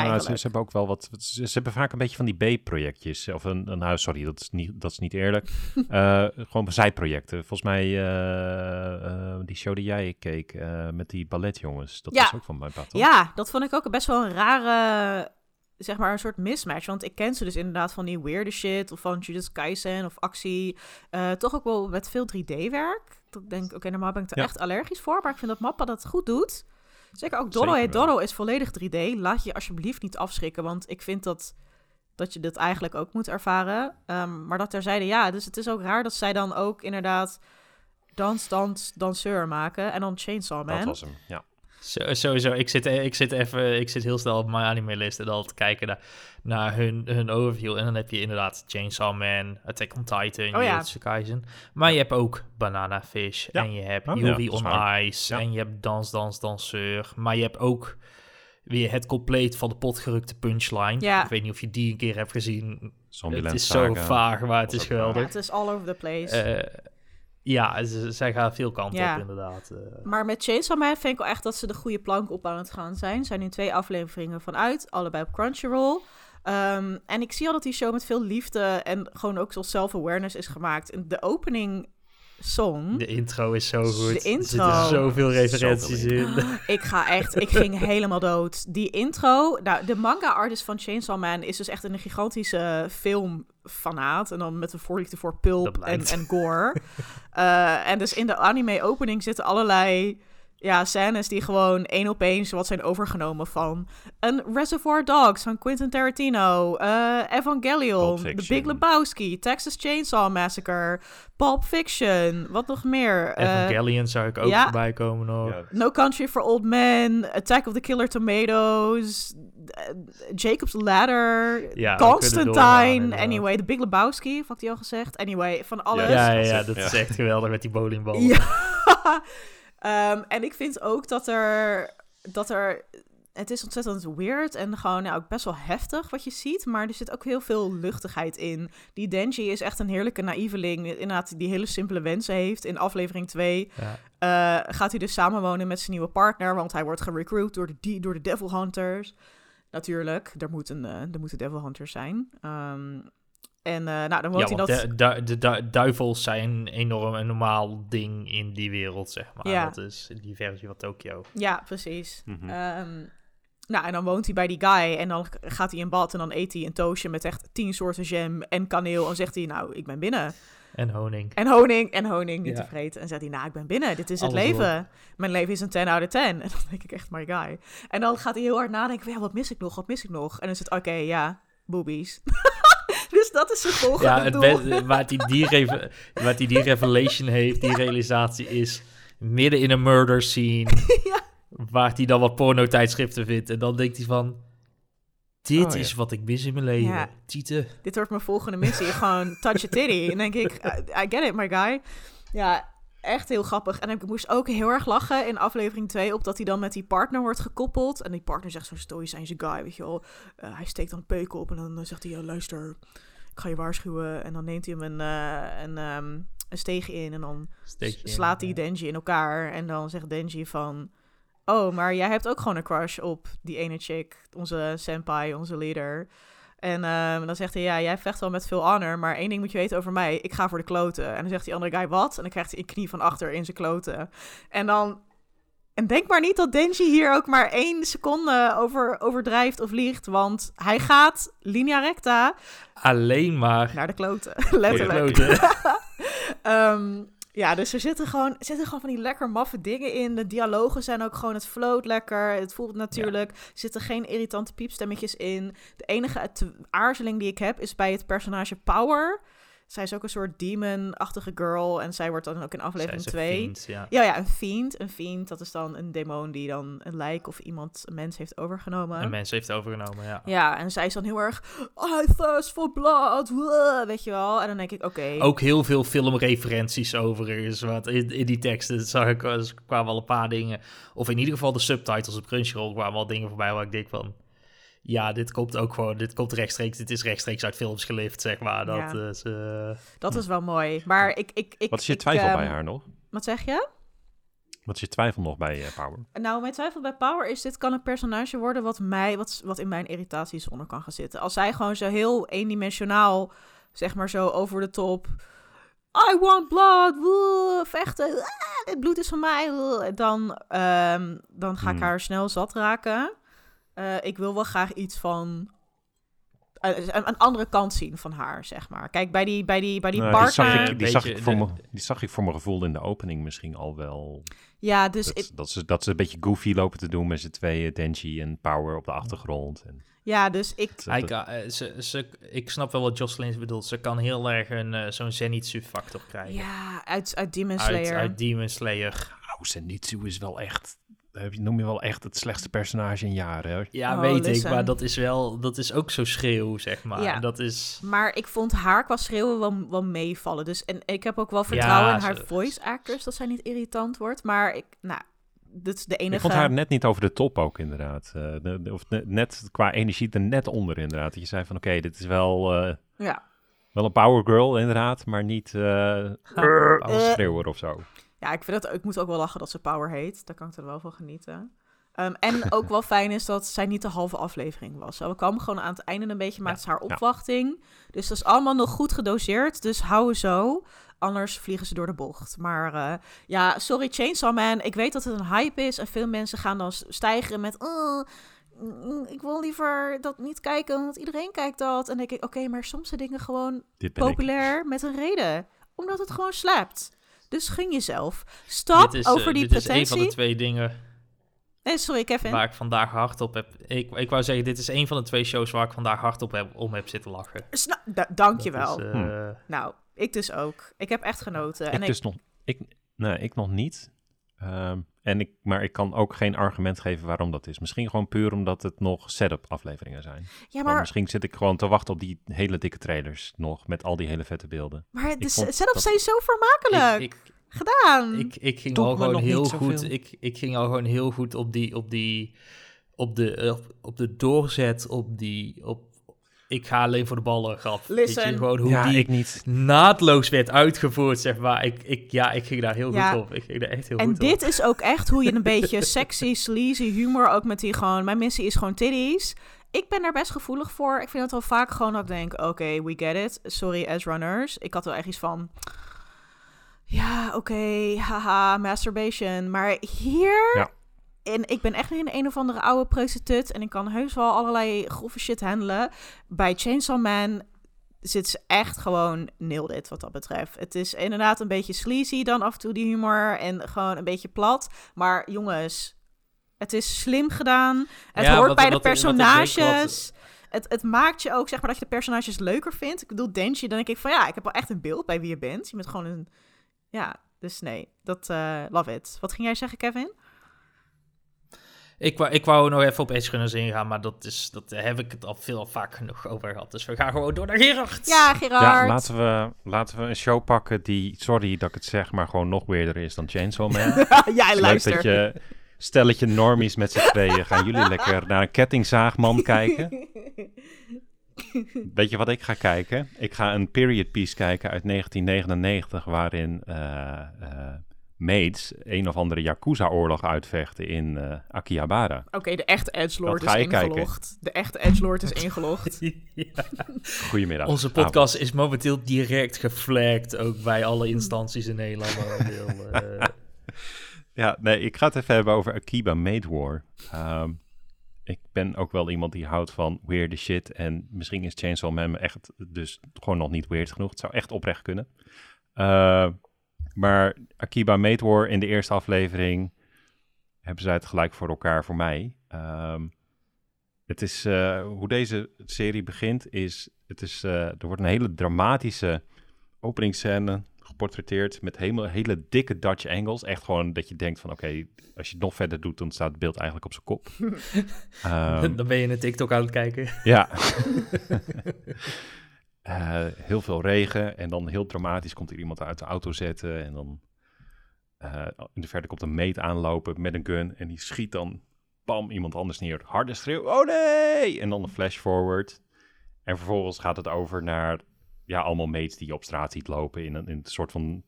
Nou, ze, hebben ook wel wat. Ze, ze hebben vaak een beetje van die B-projectjes. Of een, een nou, sorry, dat is niet, dat is niet eerlijk. Eh, gewoon zijprojecten. Volgens mij eh, eh, die show die jij keek met die balletjongens. Dat Ja. was ook van mijn pad. Ja, dat vond ik ook best wel een rare zeg maar een soort mismatch. Want ik ken ze dus inderdaad van die weirde shit of van Judith Kaisen of actie. Toch ook wel met veel 3D-werk. Dat ik denk, oké, normaal ben ik er Ja. echt allergisch voor. Maar ik vind dat Mappa dat goed doet. Zeker ook Doro Zeker is volledig 3D. Laat je alsjeblieft niet afschrikken, want ik vind dat, dat je dit eigenlijk ook moet ervaren. Ehm, maar dat terzijde, ja, dus het is ook raar dat zij dan ook inderdaad dans, dans, danseur maken. En dan Chainsaw Man. Dat was hem, ja. Zo- Sowieso, ik zit, ik zit even, ik zit heel snel op mijn anime-list en dan te kijken naar, naar hun, hun overview. En dan heb je inderdaad Chainsaw Man, Attack on Titan, Oh ja. Jujutsu Kaisen. Maar je hebt ook Banana Fish Ja. en je hebt Oh, Yuri on. Ice Ja. en je hebt Dans, Dans, Danseur. Maar je hebt ook weer het compleet van de potgerukte punchline. Ja. Ik weet niet of je die een keer hebt gezien. Zombieland het is zo vaag, maar het is geweldig. het is all over the place. Eh, ja, ze, zij gaan veel kanten Ja. op inderdaad. eh. Maar met Chainsaw Man vind ik wel echt dat ze de goede plank op aan het gaan zijn. Er zijn nu twee afleveringen vanuit, allebei op Crunchyroll. Ehm, en ik zie al dat die show met veel liefde en gewoon ook zoals self-awareness is gemaakt. En de opening song, De intro is zo goed. De Er zitten intro. zoveel referenties Zoveel in. ik ga echt, ik ging helemaal dood. Die intro, nou, de manga-artist van Chainsaw Man is dus echt een gigantische filmfanaat. En dan met een voorliefde voor pulp en, en gore. Eh, en dus in de anime-opening zitten allerlei ja, scènes die gewoon één op één wat zijn overgenomen van een Reservoir Dogs van Quentin Tarantino, eh, Evangelion, The. Big Lebowski, Texas Chainsaw Massacre, Pulp Fiction, wat nog meer? Eh, Evangelion zou ik ook ja. voorbij komen nog. Ja, No Country for Old Men, Attack of the Killer Tomatoes, eh, Jacob's Ladder, Ja, Constantine, anyway, The Big Lebowski, of had hij al gezegd? Anyway, van alles. Ja, ja, dat is ja, echt- dat ja. is echt geweldig met die bowlingbal. Ehm, en ik vind ook dat er, dat er... Het is ontzettend weird en gewoon ja, ook best wel heftig wat je ziet. Maar er zit ook heel veel luchtigheid in. Die Denji is echt een heerlijke naïveling. Inderdaad, die hele simpele wensen heeft. In aflevering 2 Ja. eh, gaat hij dus samenwonen met zijn nieuwe partner. Want hij wordt gerecruit door de, door de Devil Hunters. Natuurlijk, er moeten, eh er moeten Devil Hunters zijn. Ehm, en eh, nou, dan woont Ja, hij dat... de, de du- duivels zijn enorm een normaal ding in die wereld, zeg maar. Ja. Dat is die versie van Tokyo. Ja, precies. Mhm. Ehm, nou, en dan woont hij bij die guy en dan gaat hij in bad en dan eet hij een toastje met echt tien soorten jam en kaneel. En zegt hij, nou, ik ben binnen. En honing. En honing, en honing, niet Ja. te vreten. En zegt hij, nou, ik ben binnen, dit is het leven. Mijn leven is een 10 out of 10. En dan denk ik echt, my guy. En dan gaat hij heel hard nadenken, ja, wat mis ik nog, wat mis ik nog? En dan is het, oké, ja, boobies. dat is zijn volgende Ja, het doel. beste, waar die, reve- waar hij die revelation heeft, die realisatie is midden in een murder scene. Ja. Waar hij dan wat porno-tijdschriften vindt. En dan denkt hij van, dit Oh, ja. is wat ik mis in mijn leven. Ja. Tieten. dit wordt mijn volgende missie. Gewoon touch a titty. En denk ik, I, get it, my guy. Ja, echt heel grappig. En ik moest ook heel erg lachen in aflevering 2... op dat hij dan met die partner wordt gekoppeld. En die partner zegt zo'n stoïcijnse guy, weet je wel. Eh, hij steekt dan een peuk op en dan eh, zegt hij... "Ja, luister, ik ga je waarschuwen. En dan neemt hij hem een, eh, een, ehm, een steeg in... en dan in, slaat hij ja. Denji in elkaar. En dan zegt Denji van... Oh, maar jij hebt ook gewoon een crush op die ene chick. Onze senpai, onze leader. En ehm, dan zegt hij, ja, jij vecht wel met veel honor, maar één ding moet je weten over mij. Ik ga voor de kloten. En dan zegt die andere guy, wat? En dan krijgt hij een knie van achter in zijn kloten. En dan... En denk maar niet dat Denji hier ook maar één seconde over overdrijft of liegt. Want hij gaat, linea recta, Alleen maar naar de kloten. voor de Letterlijk. kloten. Ehm, ja, dus er zitten gewoon, zitten gewoon van die lekker maffe dingen in. De dialogen zijn ook gewoon, het floot lekker. Het voelt natuurlijk. Er zitten geen irritante piepstemmetjes in. De enige aarzeling die ik heb is bij het personage Power. Zij is ook een soort demon-achtige girl. En zij wordt dan ook in aflevering Zij is een 2. fiend, ja. Ja, ja, een fiend. Een fiend, dat is dan een demon die dan een lijk of iemand, een mens heeft overgenomen. Een mens heeft overgenomen, ja. Ja, en zij is dan heel erg, I thirst for blood, weet je wel. En dan denk ik, oké. Ook heel veel filmreferenties overigens. Want in, in die teksten zag ik, kwamen al een paar dingen. Of in ieder geval de subtitles op Crunchyroll kwamen al dingen voorbij waar ik denk van... Ja, dit komt ook gewoon, dit komt rechtstreeks, dit is rechtstreeks uit films gelift, zeg maar. Dat Ja. is, eh, Dat is wel mooi. Maar ik... ik, ik Wat is je twijfel ehm, bij haar nog? Wat zeg je? Wat is je twijfel nog bij eh, Power? Nou, mijn twijfel bij Power is... dit kan een personage worden wat, mij, wat, wat in mijn irritatiezone kan gaan zitten. Als zij gewoon zo heel eendimensionaal... zeg maar zo over de top... I want blood, woe, vechten, ah, dit bloed is van mij. woe. Dan, ehm, dan ga ik Hmm. haar snel zat raken. Eh, ik wil wel graag iets van eh, een, een andere kant zien van haar, zeg maar. Kijk, bij die, bij die, bij die Nou, die, zag ik, die, zag ik voor de- me, die zag ik voor mijn gevoel in de opening misschien al wel. Ja, dus dat, ik, dat, ze, dat ze een beetje goofy lopen te doen met z'n tweeën. Denji en Power op de achtergrond. En, ja, dus ik... kan- eh, ze, ze, ik snap wel wat Jocelyn bedoelt. Ze kan heel erg een, eh, zo'n Zenitsu-factor krijgen. Ja, uit, uit Demon uit, Slayer. uit Demon Slayer. Oh, Zenitsu is wel echt... je- Noem je wel echt het slechtste personage in jaren. Ja, Oh, weet ik. Maar dat is wel... Dat is ook zo schreeuw, zeg maar. Ja. Dat is... Maar ik vond haar qua schreeuwen wel, wel meevallen. Dus, en ik heb ook wel vertrouwen Ja, in haar ze- voice actors, dat zij niet irritant wordt. Maar ik, nou, dit is de enige... Ik vond haar net niet over de top ook, inderdaad. Eh, de- de- of ne- net qua energie er net onder, inderdaad. Dat je zei van, oké, dit is wel, eh, Ja. wel een power girl, inderdaad. Maar niet eh Eh. schreeuwer of zo. Ja, ik, vind dat, ik moet ook wel lachen dat ze Power heet. Daar kan ik er wel van genieten. Ehm, en ook wel fijn is dat zij niet de halve aflevering was. We kwamen gewoon aan het einde een beetje, maar het is haar opwachting. Dus dat is allemaal nog goed gedoseerd. Dus hou zo. Anders vliegen ze door de bocht. Maar eh, ja, sorry Chainsaw Man. Ik weet dat het een hype is. En veel mensen gaan dan s- stijgeren met... "Oh, mm, ik wil liever dat niet kijken, want iedereen kijkt dat. En denk ik, oké, maar soms zijn dingen gewoon ik. populair met een reden. Omdat het gewoon slapt. Dus gun jezelf. Dit is, eh, over die dit is een pretentie. van de twee dingen Nee, sorry, Kevin. waar ik vandaag hard op heb... Ik, ik wou zeggen, dit is een van de twee shows waar ik vandaag hard op heb, om heb zitten lachen. Sna- da- dankjewel. Hm. eh, Nou, ik dus ook. Ik heb echt genoten. en Ik dus nog... Ik, nee, ik nog niet. Ehm, en ik, maar ik kan ook geen argument geven waarom dat is. Misschien gewoon puur omdat het nog setup afleveringen zijn. ja, Maar misschien zit ik gewoon te wachten op die hele dikke trailers nog. Met al die hele vette beelden. maar de vond setup dat- zijn zo vermakelijk ik, ik, gedaan. Ik, ik ging al gewoon heel goed. Ik, ik ging al gewoon heel goed op die, op die, op de, op, op de doorzet, op die, op, ik ga alleen voor de ballen grap. Weet Listen. je, gewoon hoe ja, die ik niet. naadloos werd uitgevoerd, zeg maar. Ik, ik, ja, ik ging daar heel Ja. goed op. Ik ging daar echt heel en goed dit op. is ook echt hoe je een beetje sexy, sleazy humor, ook met die gewoon, mijn missie is gewoon titties. Ik ben daar best gevoelig voor. Ik vind het wel vaak gewoon dat ik denk, oké, we get it. Sorry, as runners. Ik had wel echt iets van, ja, oké, haha, masturbation. Maar hier, Ja. En ik ben echt niet een een of andere oude prostituut en ik kan heus wel allerlei grove shit handelen. Bij Chainsaw Man zit ze echt gewoon nailed it wat dat betreft. Het is inderdaad een beetje sleazy dan af en toe die humor en gewoon een beetje plat. Maar jongens, het is slim gedaan. Het Ja, hoort wat- bij de wat- personages. Het, het maakt je ook, zeg maar, dat je de personages leuker vindt. Ik bedoel, Denji, dan denk ik van ja, ik heb wel echt een beeld bij wie je bent. Je bent gewoon een... Ja, dus nee, dat... eh, love it. Wat ging jij zeggen, Kevin? Ik wou, ik wou nog even op Edge Runners ingaan, maar dat is, dat heb ik het al veel vaak genoeg over gehad. Dus we gaan gewoon door naar Gerard. Ja, Gerard. Ja, laten we, laten we een show pakken die, sorry dat ik het zeg, maar gewoon nog weerder is dan Chainsaw Man. ja, Leuk luister. dat je stelletje normies met z'n tweeën gaan jullie lekker naar een kettingzaagman kijken. Weet je wat ik ga kijken? Ik ga een period piece kijken uit 1999 waarin eh eh, maids een of andere Yakuza-oorlog uitvechten in eh, Akihabara. Oké, de echte Edgelord is kijken. ingelogd. De echte Edgelord is ingelogd. Ja. Goedemiddag. Onze podcast is momenteel direct geflagd, ook bij alle instanties in Nederland. eh. Ja, nee, ik ga het even hebben over Akiba Made War. Ehm, ik ben ook wel iemand die houdt van weird shit. En misschien is Chainsaw Man echt dus gewoon nog niet weird genoeg. Het zou echt oprecht kunnen. Eh, maar Akiba Made War in de eerste aflevering hebben zij het gelijk voor elkaar voor mij. Ehm, het is, eh, hoe deze serie begint is, het is, eh, er wordt een hele dramatische openingsscène geportretteerd met hele, hele dikke Dutch angles. Echt gewoon dat je denkt van oké, als je het nog verder doet, dan staat het beeld eigenlijk op zijn kop. Ehm, Dan ben je een TikTok aan het kijken. ja. Eh, heel veel regen en dan heel dramatisch komt er iemand uit de auto zetten en dan eh, in de verte komt een meet aanlopen met een gun en die schiet dan bam iemand anders neer. Harde schreeuw, oh nee! En dan een flash forward. En vervolgens gaat het over naar ja, allemaal mates die je op straat ziet lopen in een, in een soort van,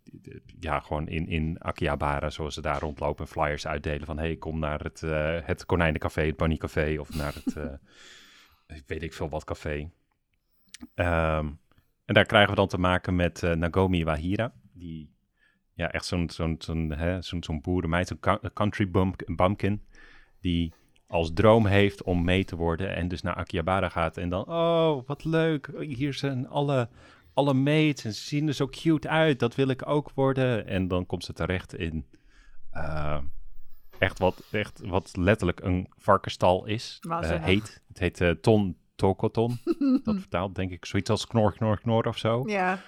ja, gewoon in, in Akihabara, zoals ze daar rondlopen en flyers uitdelen van, hey, kom naar het, eh het Konijnencafé, het Bunnycafé, of naar het, weet ik veel wat café. Ehm, en daar krijgen we dan te maken met eh, Nagomi Wahira, die ja, echt zo'n zo'n zo'n zo'n zo'n boerenmeid, zo'n cou- country bump, bumpkin, die als droom heeft om mee te worden en dus naar Akihabara gaat en dan, oh, wat leuk, hier zijn alle, alle mates en ze zien er zo cute uit, dat wil ik ook worden. En dan komt ze terecht in uh, echt, wat, echt wat letterlijk een varkenstal is, uh, heet. Het heet uh, Ton Tokoton, dat vertaalt denk ik zoiets als knor, knor, knor of zo. Ja.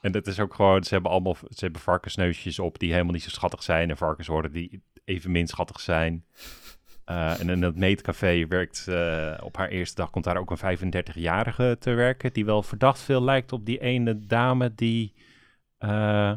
En dat is ook gewoon, ze hebben allemaal, ze hebben varkensneusjes op die helemaal niet zo schattig zijn. En varkenshoren die evenmin schattig zijn. Uh, en in het meetcafé werkt, uh, op haar eerste dag komt daar ook een 35-jarige te werken. Die wel verdacht veel lijkt op die ene dame die uh,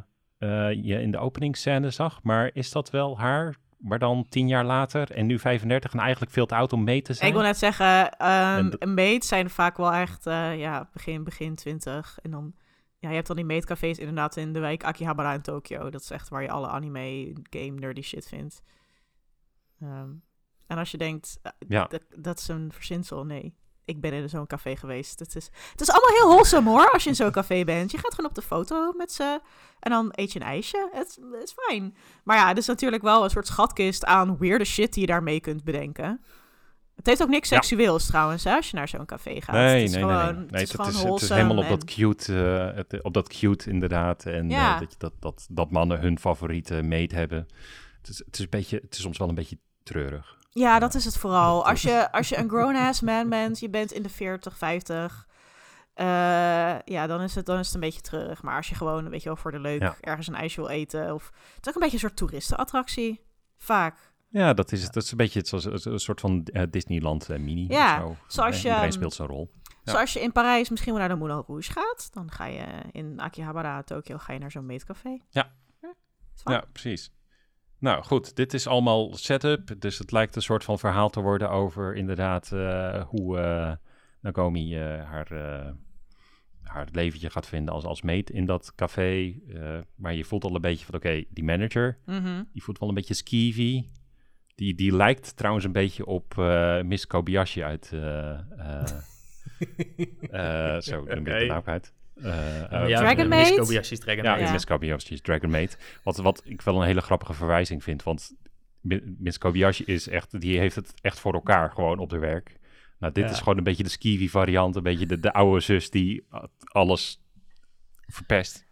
je in de openingsscène zag. Maar is dat wel haar? Maar dan tien jaar later en nu 35 en eigenlijk veel te oud om mee te zijn. Ik wil net zeggen, um, meet zijn vaak wel echt ja, begin, begin 20. En dan ja, je hebt dan die meetcafés inderdaad in de wijk Akihabara in Tokio. Dat is echt waar je alle anime, game, nerdy shit vindt. Um, en als je denkt, uh, ja. dat is een verzinsel, nee. Ik ben in zo'n café geweest. Het is, het is allemaal heel wholesome hoor, als je in zo'n café bent. Je gaat gewoon op de foto met ze en dan eet je een ijsje. Het, is fijn. Maar ja, het is natuurlijk wel een soort schatkist aan weirde shit die je daarmee kunt bedenken. Het heeft ook niks seksueels trouwens, hè, als je naar zo'n café gaat. Nee, het is nee, gewoon, nee, nee. Het, is, het, is, het is helemaal op dat cute, uh, het, op dat cute inderdaad. En ja. uh, dat, dat, dat, dat mannen hun favoriete meet hebben. Het is, het is, een beetje, het is soms wel een beetje treurig. Ja, dat is het vooral. Als je, als je een grown-ass man bent, je bent in de 40, 50... Uh, ja, dan is, het, dan is het een beetje treurig. Maar als je gewoon, weet je wel, voor de leuk ja. ergens een ijsje wil eten... of het is ook een beetje een soort toeristenattractie. Vaak. Ja, dat is het. Dat is een beetje het, zoals, een soort van uh, Disneyland uh, mini. Ja, zo. zoals je... Iedereen speelt zijn rol. Ja. Zoals je in Parijs misschien wel naar de Moulin Rouge gaat, dan ga je in Akihabara, Tokio, ga je naar zo'n meetcafé. Ja. Ja, ja, precies. Nou goed, dit is allemaal setup. Dus het lijkt een soort van verhaal te worden over inderdaad uh, hoe uh, Nagomi uh, haar, haar leventje gaat vinden als, als meet in dat café. maar je voelt al een beetje van oké, okay, die manager, -hmm. die voelt wel een beetje skeevy. Die, die lijkt trouwens een beetje op Miss Kobayashi uit... zo, ik de naam uit. Uh, uh, ja, Dragon Maid? Miss Kobayashi's Dragon ja, ja. Miss Kobayashi's Dragon Maid. Wat, wat ik wel een hele grappige verwijzing vind, want Miss Kobayashi is echt, die heeft het echt voor elkaar gewoon op de werk. Nou, dit ja. is gewoon een beetje de skeevy variant, een beetje de, de oude zus die alles verpest.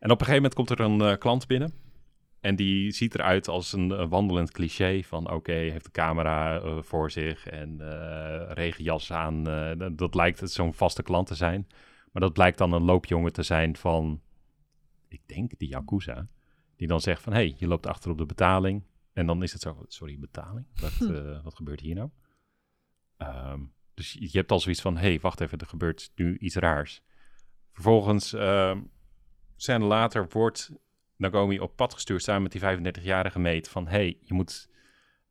En op een gegeven moment komt er een uh, klant binnen. En die ziet eruit als een, een wandelend cliché van oké, okay, heeft de camera uh, voor zich en uh, regenjas aan. dat lijkt zo'n vaste klant te zijn. Maar dat blijkt dan een loopjongen te zijn van, ik denk de Yakuza. Die dan zegt van, hé, hey, je loopt achter op de betaling. En dan is het zo, sorry, betaling? Wat, hm. uh, wat gebeurt hier nou? Um, dus je hebt al zoiets van, hé, hey, wacht even, er gebeurt nu iets raars. Vervolgens, uh, scène later, wordt Nagomi op pad gestuurd samen met die 35-jarige meet van, hé, hey, je moet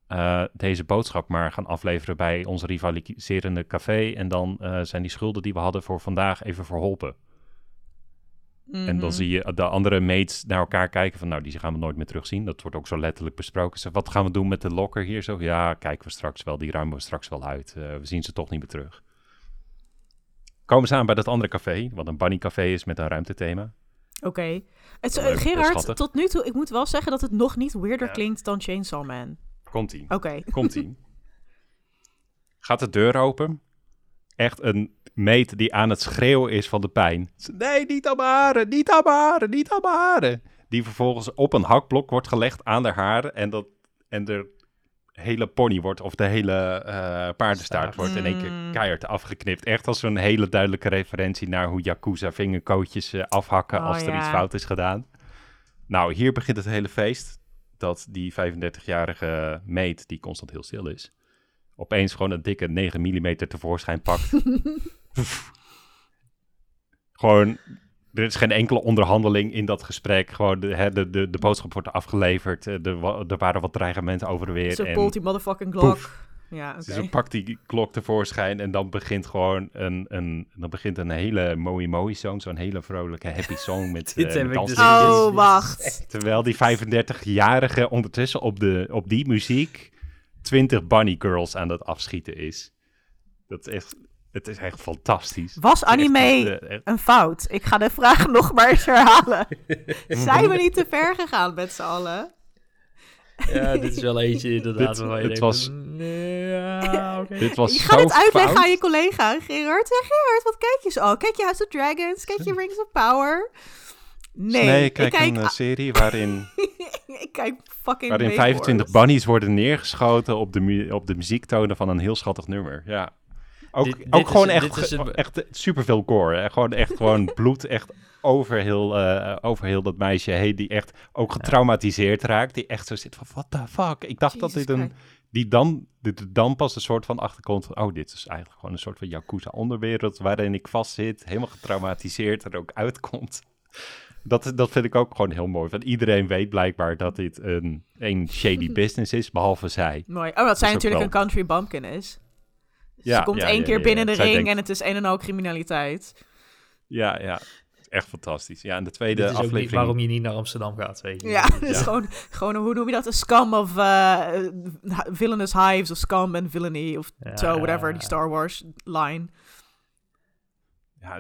uh, deze boodschap maar gaan afleveren bij ons rivaliserende café. En dan uh, zijn die schulden die we hadden voor vandaag even verholpen. Mm -hmm. En dan zie je de andere mates naar elkaar kijken van, nou, die gaan we nooit meer terugzien. Dat wordt ook zo letterlijk besproken. Zeg, wat gaan we doen met de lokker hier zo? Ja, kijken we straks wel, die ruimen we straks wel uit. Uh, we zien ze toch niet meer terug. Komen ze aan bij dat andere café, wat een bunny café is met een ruimtethema. Oké. Okay. Gerard, tot nu toe, ik moet wel zeggen dat het nog niet weirder ja. klinkt dan Chainsaw Man. Komt-ie. Oké. Okay. Komt-ie. Gaat de deur open. Echt een meet die aan het schreeuwen is van de pijn. Nee, niet aan mijn haren, niet aan mijn haren, niet aan mijn haren. Die vervolgens op een hakblok wordt gelegd aan de haren. En, dat, en de hele pony wordt, of de hele uh, paardenstaart wordt in één keer Mm. keihard afgeknipt. Echt als zo'n hele duidelijke referentie naar hoe Yakuza vingerkootjes uh, afhakken Oh, als er ja. iets fout is gedaan. Nou, hier begint het hele feest. Dat die 35-jarige meet, die constant heel stil is, opeens gewoon een dikke 9 mm tevoorschijn pakt. gewoon, er is geen enkele onderhandeling in dat gesprek. Gewoon, de, hè, de, de, de boodschap wordt afgeleverd. eh, Er, er waren wat dreigementen over en weer. En polt die motherfucking poef. Ja, oké. Dus dan pakt die klok tevoorschijn en dan begint gewoon een, een, dan begint een hele mooi mooi song. Zo'n hele vrolijke happy song met, Dit eh, met dus- Oh, wacht. Terwijl die 35-jarige ondertussen op, de, op die muziek 20 bunny girls aan het afschieten is. Dat is echt, het is echt fantastisch. Was echt- anime eh, echt- een fout? Ik ga de vraag nog maar eens herhalen. Zijn we niet te ver gegaan met z'n allen? Ja, dit is wel eentje inderdaad. Dit- waarvan je het denkt was- nee, ja, oké. Dit was je gaat zo het uitleggen fout. aan je collega, Gerard. Zeg, Gerard, wat kijk je zo? Kijk je House of Dragons? Kijk je Rings of Power? Nee, Nee, ik kijk, kijk, een eh, serie waarin, ik kijk fucking waarin Make 25 Wars. bunnies worden neergeschoten op de, mu- op de muziektonen van een heel schattig nummer. Ja. Ook, Dit- dit ook is gewoon echt, is het- echt superveel gore. Hè? Gewoon echt gewoon bloed echt over heel, eh, over heel dat meisje heen. Die echt ook getraumatiseerd raakt. Die echt zo zit van, what the fuck? Ik dacht dat dit een... Die dan, dit dan pas een soort van achterkomt van... Oh, dit is eigenlijk gewoon een soort van Yakuza onderwereld... waarin ik vastzit, helemaal getraumatiseerd er ook uitkomt. Dat, dat vind ik ook gewoon heel mooi. Want iedereen weet blijkbaar dat dit een, een shady business is, behalve zij. Mooi. Oh, dat zij natuurlijk wel- een country bumpkin is. Ja, Ze komt ja, één ja, keer ja, binnen ja. de Zij ring denkt- en het is een en al criminaliteit. Ja, ja. Echt fantastisch. Ja, en de tweede Dit is ook niet aflevering... waarom je niet naar Amsterdam gaat, weet je. Ja, het is Ja. gewoon, gewoon, hoe noem je dat? Een scum of eh, villainous hives of scum and villainy of Ja, zo, ja, whatever, ja. die Star Wars line. Ja,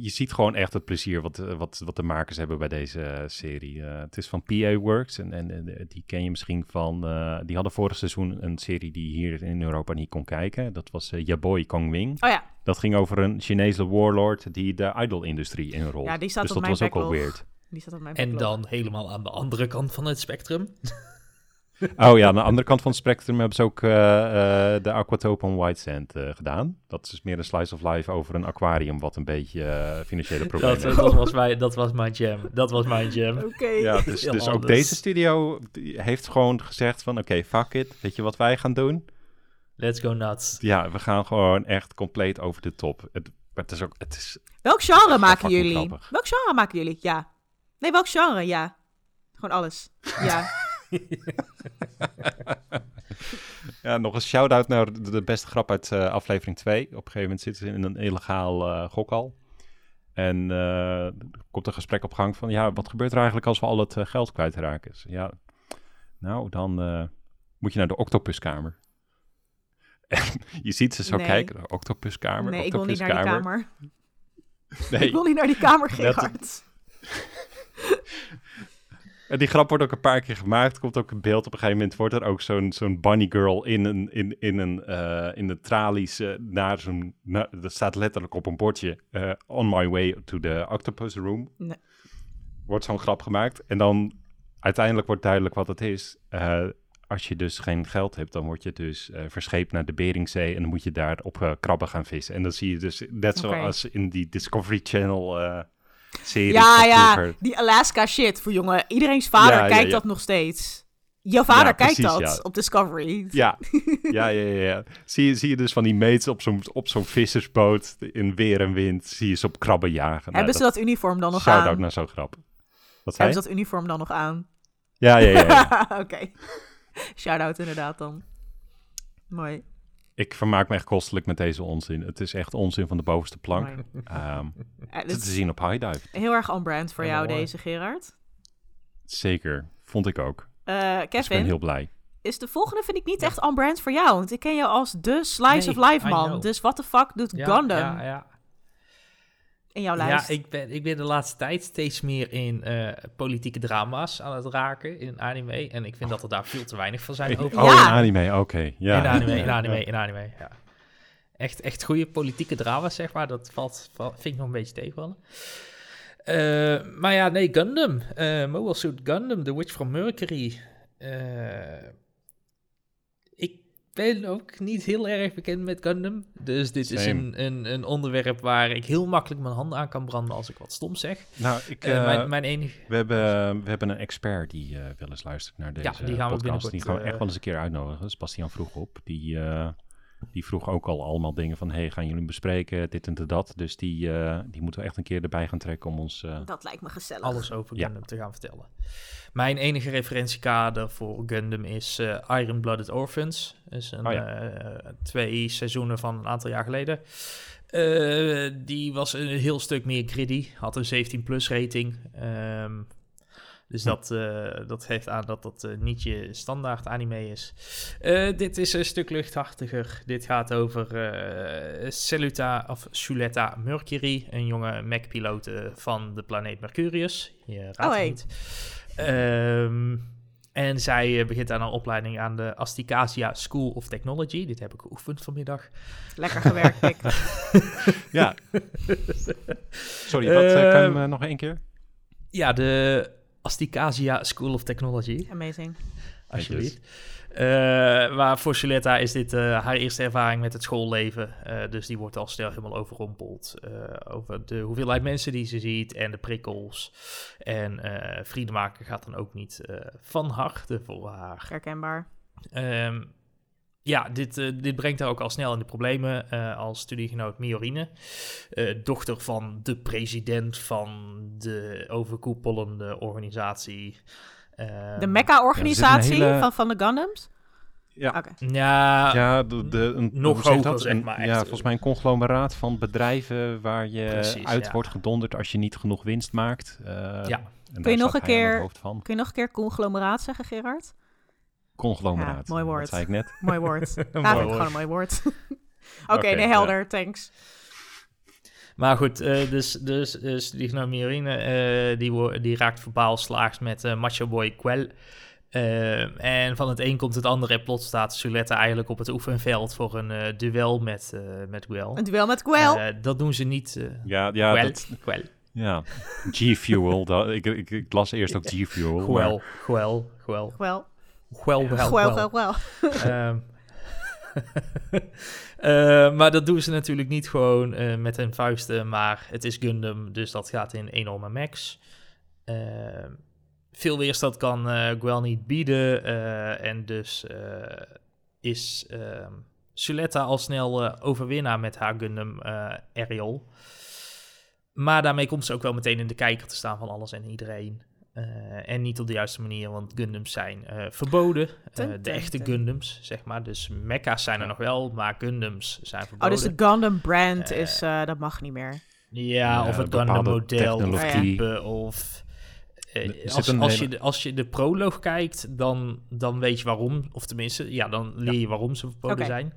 je, ziet gewoon echt het plezier wat, eh, wat, wat de makers hebben bij deze eh, serie. Eh, het is van PA Works en, en, en die ken je misschien van... eh, die hadden vorig seizoen een serie die je hier in Europa niet kon kijken. Dat was eh Yaboy Kongwing. Oh ja, Dat ging over een Chinese warlord die de idol-industrie inrolt. Ja, die staat dus op dat mijn was ook wel backlog. weird. die staat op mijn En backlog. dan helemaal aan de andere kant van het spectrum. Oh ja, aan de andere kant van het spectrum hebben ze ook eh, eh, de Aquatope on White Sand eh, gedaan. Dat is meer een slice of life over een aquarium wat een beetje financiële problemen Dat, heeft. dat, was mijn, dat was mijn jam. Dat was mijn jam. Oké. Ja, dus, dus ook deze studio heeft gewoon gezegd van... Oké, fuck it. Weet je wat wij gaan doen? Let's go nuts. Ja, we gaan gewoon echt compleet over de top. Het, maar het is ook... Het is, Welk genre maken jullie? grappig. Welk genre maken jullie? Ja. Nee, welk genre? Ja. Gewoon alles. Ja. ja, nog een shout-out naar de, beste grap uit eh, aflevering 2. Op een gegeven moment zitten ze in een illegaal eh gokhal. En eh, er komt een gesprek op gang van... Ja, wat gebeurt er eigenlijk als we al het eh, geld kwijtraken? Dus, ja, nou, dan eh, moet je naar de octopuskamer. En je ziet ze zo Nee. kijken. De octopuskamer, nee, ik wil niet naar die kamer. Nee, Ik wil niet naar die kamer, Gerard. En die grap wordt ook een paar keer gemaakt. Komt ook een beeld. Op een gegeven moment wordt er ook zo'n zo'n bunny girl in een, in, in een, eh, in de tralies eh, naar zo'n... Dat staat letterlijk op een bordje. eh, on my way to the octopus room. Nee. Wordt zo'n grap gemaakt. En dan uiteindelijk wordt duidelijk wat het is. Als je dus geen geld hebt, dan word je dus verscheept naar de Beringzee. En dan moet je daar op krabben gaan vissen. En dan zie je dus, net zoals in die Discovery Channel serie Ja, ja. vroeger. Die Alaska shit voor jongen. Iedereen's vader Ja, kijkt ja. dat nog steeds. Jouw vader kijkt precies, dat op Discovery. Ja, ja, ja, ja. ja. Zie, je, zie je dus van die mates op zo'n, op zo'n vissersboot in weer en wind, zie je ze op krabben jagen. Nou, Hebben ze dat uniform dan nog Shout-out aan? naar zo'n grap. Wat Hebben ze dat uniform dan nog aan? Ja, ja, ja, ja. Oké. Shout-out inderdaad dan. Mooi. Ik vermaak me echt kostelijk met deze onzin. Het is echt onzin van de bovenste plank. Het dit is te zien op High Dive. heel erg on-brand voor jou mooi. deze, Gerard. Zeker, vond ik ook. Eh, Dus ik ben heel blij. is de volgende vind ik niet echt on-brand voor jou. Want ik ken jou als de slice Nee, of life man. Dus what the fuck doet Ja, Gundam Ja, ja. In jouw ja lijst? ik, ben, ik ben de laatste tijd steeds meer in eh, politieke drama's aan het raken in anime. En ik vind dat er daar veel te weinig van zijn over. Oh, Ja. in anime, oké. Ja. In anime, in Ja. anime, in anime, ja. Echt, echt goede politieke drama's, zeg maar. Dat valt, valt- vind ik nog een beetje tegenvallen. Eh, maar ja, nee, Gundam. eh Mobile Suit Gundam, The Witch from Mercury. Eh, ben ook niet heel erg bekend met Gundam. Dus dit is een, een, een onderwerp waar ik heel makkelijk mijn handen aan kan branden als ik wat stom zeg. Nou, ik, Eh, eh, mijn, mijn enige... we, hebben, we hebben een expert die eh wel eens luistert naar deze Ja, die gaan we podcast. Die gaan we echt wel eens een keer uitnodigen. Sebastian vroeg op. Die, eh, die vroeg ook al allemaal dingen van... hey, gaan jullie bespreken dit en dat? Dus die, eh, die moeten we echt een keer erbij gaan trekken om ons... eh, Dat lijkt me gezellig. alles over Ja. Gundam te gaan vertellen. Mijn enige referentiekader voor Gundam is eh, Iron Blooded Orphans. is een, Oh ja. eh, twee seizoenen van een aantal jaar geleden. Eh, die was een heel stuk meer gritty. Had een 17-plus rating. Ehm, dus Hm. dat, eh, dat geeft aan dat dat eh, niet je standaard anime is. Eh, dit is een stuk luchthartiger. Dit gaat over eh Celuta of Suletta Mercury, een jonge mech-piloot eh, van de planeet Mercurius. Je raadt Oh, het hey. niet. Ehm, En zij begint aan een opleiding aan de Asticasia School of Technology. Dit heb ik geoefend vanmiddag. Lekker gewerkt, Pik. Ja. Sorry, wat, kan je Ehm, hem eh, nog één keer? Ja, de Asticasia School of Technology. Amazing. Alsjeblieft. Eh maar voor Suletta is dit eh, haar eerste ervaring met het schoolleven. Eh, dus die wordt al snel helemaal overrompeld. eh, over de hoeveelheid mensen die ze ziet en de prikkels. En eh vrienden maken gaat dan ook niet eh, van harte voor haar. Herkenbaar. Ehm, ja, dit, eh, dit brengt haar ook al snel in de problemen eh, als studiegenoot Miorine. eh, dochter van de president van de overkoepelende organisatie. Ehm, De Mecca-organisatie Ja, hele- van, van de Gundams? Ja. Oké. Ja, Ja, de, de, een, nog hoger, dat? zeg Een- maar, Ja, volgens mij een conglomeraat van bedrijven waar je Precies, uit ja. wordt gedonderd als je niet genoeg winst maakt. Eh, Ja. Kun je nog een keer-. Kun je nog een keer conglomeraat zeggen, Gerard? Conglomeraat. Ja, mooi woord. Dat zei ik net. Mooi woord. ja, Mooi vind ik woord. gewoon een mooi woord. Oké, Oké, nee, helder. Thanks. Maar goed, eh, dus, dus, dus die Miorine, eh die, wo- die raakt verbaal slaags met eh, Macho Boy Quell. Eh, en van het een komt het ander en plots staat Suletta eigenlijk op het oefenveld voor een eh, duel met, eh met Gwel. Een duel met Gwel. Eh, dat doen ze niet. eh Ja, ja, Gwel, dat, Gwel, ja. G-Fuel. ik, ik, ik las eerst ook G-Fuel. Gwel. Gwel, Gwel. Gwel, Gwel. Ehm, eh, maar dat doen ze natuurlijk niet gewoon eh, met hun vuisten, maar het is Gundam, dus dat gaat in enorme max. Ehm, veel weerstand kan eh Gwel niet bieden eh, en dus eh, is ehm Suletta al snel eh, overwinnaar met haar Gundam eh Ariel. Maar daarmee komt ze ook wel meteen in de kijker te staan van alles en iedereen. Eh, en niet op de juiste manier, want Gundams zijn eh, verboden. Eh, de echte. Gundams, zeg maar. Dus mecha's zijn er Ja. nog wel, maar Gundams zijn Oh, verboden. dus de Gundam brand is, eh, dat mag niet meer. Ja, Ja, of het Gundam model, of type, of... als, een als, hele- je de, als je de proloog kijkt, dan, dan weet je waarom. Of tenminste, ja, dan leer je waarom ze verboden zijn.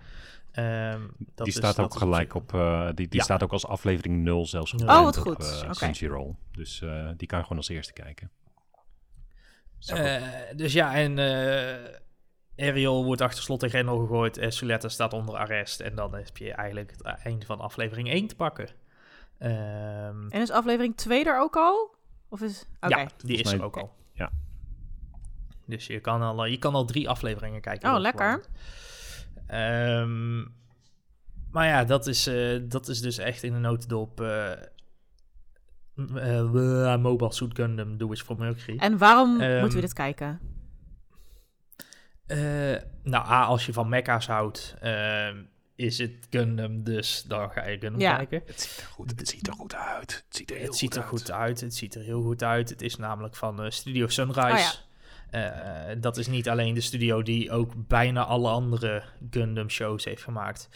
Ehm, dat die staat ook gelijk op, eh, die, die Ja. staat ook als aflevering 0 zelfs Oh, wat op, goed. Oké. Crunchyroll. Dus eh, die kan je gewoon als eerste kijken. Eh, dus ja, en eh Ariel wordt achter slot en grendel gegooid. En Suletta staat onder arrest. En dan heb je eigenlijk het einde van aflevering 1 te pakken. Ehm, En is aflevering 2 er ook al? Of is... Oké. Ja, die is er ook al. Ja. Dus je kan al, je kan al drie afleveringen kijken. Oh, lekker. Ehm, maar ja, dat is, eh, dat is dus echt in een notendop... eh eh, Mobile Suit Gundam, Do Is for Mercury. En waarom Ehm, moeten we dit kijken? Eh, nou, A, als je van mecha's houdt, ehm, is het Gundam, dus dan ga je Gundam Ja. kijken. Het ziet er goed, het ziet er goed uit. Het ziet er heel Het ziet er uit. goed uit, het ziet er heel goed uit. Het is namelijk van eh, Studio Sunrise. Eh, dat is niet alleen de studio die ook bijna alle andere Gundam shows heeft gemaakt.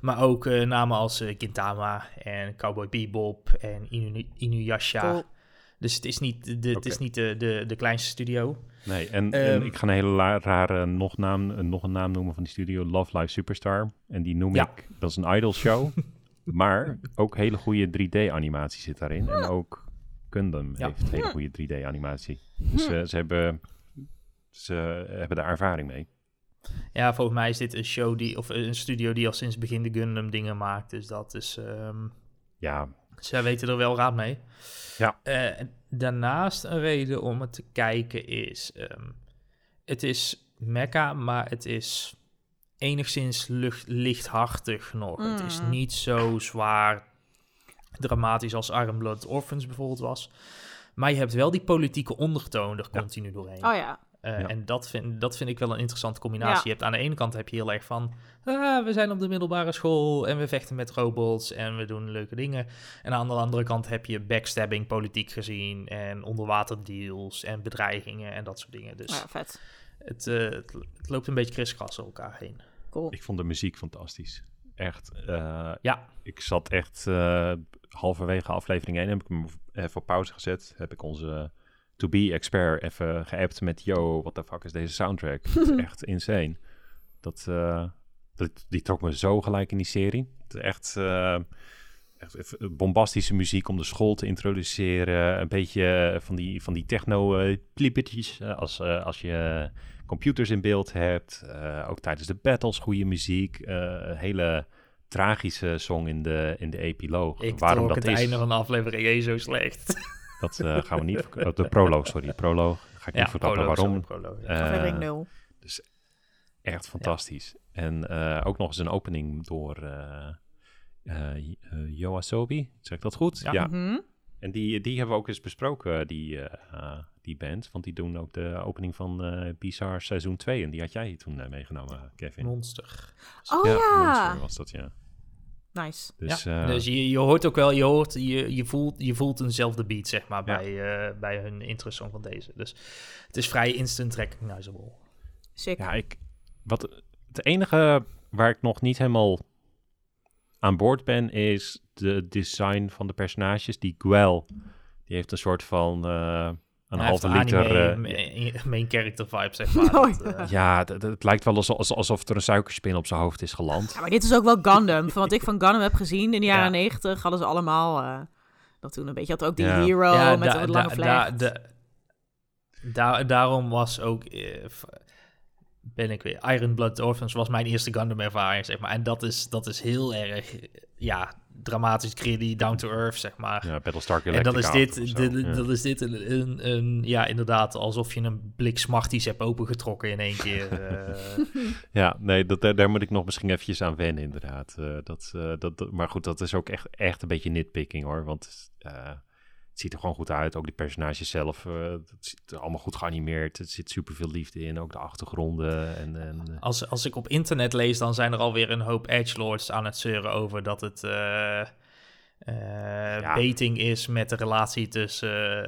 Maar ook eh, namen als eh, Gintama en Cowboy Bebop en Inu Inuyasha. Cool. Dus het is niet, de, het is niet de, de, de kleinste studio. Nee, en, en Ehm, ik ga een hele rare nog, naam, eh, nog een naam noemen van die studio, Love Live Superstar. En die noem Ja. ik, dat is een idol show. maar ook hele goede 3D-animatie zit daarin. En ook Gundam Ja. heeft hele goede 3D-animatie. Dus eh, ze, hebben, ze hebben daar ervaring mee. Ja, volgens mij is dit een show die, of een studio die al sinds het begin de Gundam dingen maakt. Dus dat is, ehm, Ja, zij weten er wel raad mee. Ja. Eh, daarnaast een reden om het te kijken is, ehm, het is mecha, maar het is enigszins lucht, lichthartig nog. Het is Mm. niet zo zwaar dramatisch als Iron Blood Orphans bijvoorbeeld was. Maar je hebt wel die politieke ondertoon er Ja. continu doorheen. Oh ja. Eh, Ja. En dat vind, dat vind ik wel een interessante combinatie. Ja. Je hebt aan de ene kant heb je heel erg van... "Ah, we zijn op de middelbare school en we vechten met robots en we doen leuke dingen. En aan de andere kant heb je backstabbing politiek gezien... en onderwaterdeals en bedreigingen en dat soort dingen. Dus ja, vet. het, eh, het, het loopt een beetje kriskras door elkaar heen. Cool. ik vond de muziek fantastisch. Echt. eh, Ja, ik zat echt eh, halverwege aflevering 1, heb ik hem even op pauze gezet. Heb ik onze To Be expert even geappt met, yo, what the fuck is deze soundtrack? Het is echt insane. Dat, eh, dat, die trok me zo gelijk in die serie. Het is echt, eh, echt bombastische muziek om de school te introduceren. Een beetje van die, van die techno-pliepetjes als, eh, als je computers in beeld hebt. Eh, ook tijdens de battles goede muziek. Eh, een hele tragische song in de, in de epiloog. Ik Waarom trok dat het is, einde van de aflevering 1 zo slecht. dat eh, gaan we niet... oh, de proloog, sorry. Proloog. Ga ik niet verklappen proloog, waarom. proloog. Eh, Aflevering 0. Echt fantastisch. En eh, ook nog eens een opening door eh eh, eh, Yoasobi. Zeg ik dat goed? Ja. Mhm. En die, die hebben we ook eens besproken, die, eh, eh, die band. Want die doen ook de opening van eh Bizarre seizoen 2. En die had jij toen eh, meegenomen, Kevin. Monster. Oh ja, Monster was dat, ja. Nice. Dus, ja, eh, dus je, je hoort ook wel, je, hoort, je, je, voelt, je voelt eenzelfde beat, zeg maar, Ja. bij, eh, bij hun intro song van deze. Dus het is vrij instant recognizable. Sick. ja, ik, wat, het enige waar ik nog niet helemaal aan boord ben, is de design van de personages. Die Gwel, die heeft een soort van eh, een halve liter... anime, eh, main- character vibe, zeg maar. Oh, Dat, ja. eh, ja, het, lijkt wel alsof, alsof er een suikerspin op zijn hoofd is geland. Ja, maar dit is ook wel Gundam. Van wat ik van Gundam heb gezien in de jaren Ja. 90 hadden ze allemaal eh, dat toen een beetje. Had ook die Ja. hero ja, met da- een lange da- vlecht. da- da- daar- daarom was ook... eh, ben ik weer... Iron Blood Orphans was mijn eerste Gundam ervaring, zeg maar. En dat is, dat is heel erg, eh, ja, dramatisch, gritty, down to earth, zeg maar. Ja, Battlestar En dan is Galactica dit, dit- ja. dat is dit een, een, een- ja, inderdaad, alsof je een blik Smarties hebt opengetrokken in één keer. eh. Ja, nee, dat, daar, daar moet ik nog misschien eventjes aan wennen, inderdaad. Eh, dat, eh, dat, dat- maar goed, dat is ook echt, echt een beetje nitpicking, hoor. Want het ziet er gewoon goed uit. Ook die personages zelf, eh het ziet er allemaal goed geanimeerd. Er zit superveel liefde in, ook de achtergronden. En, en, eh, als, als ik op internet lees, dan zijn er alweer een hoop edgelords aan het zeuren over dat het eh, baiting is met de relatie tussen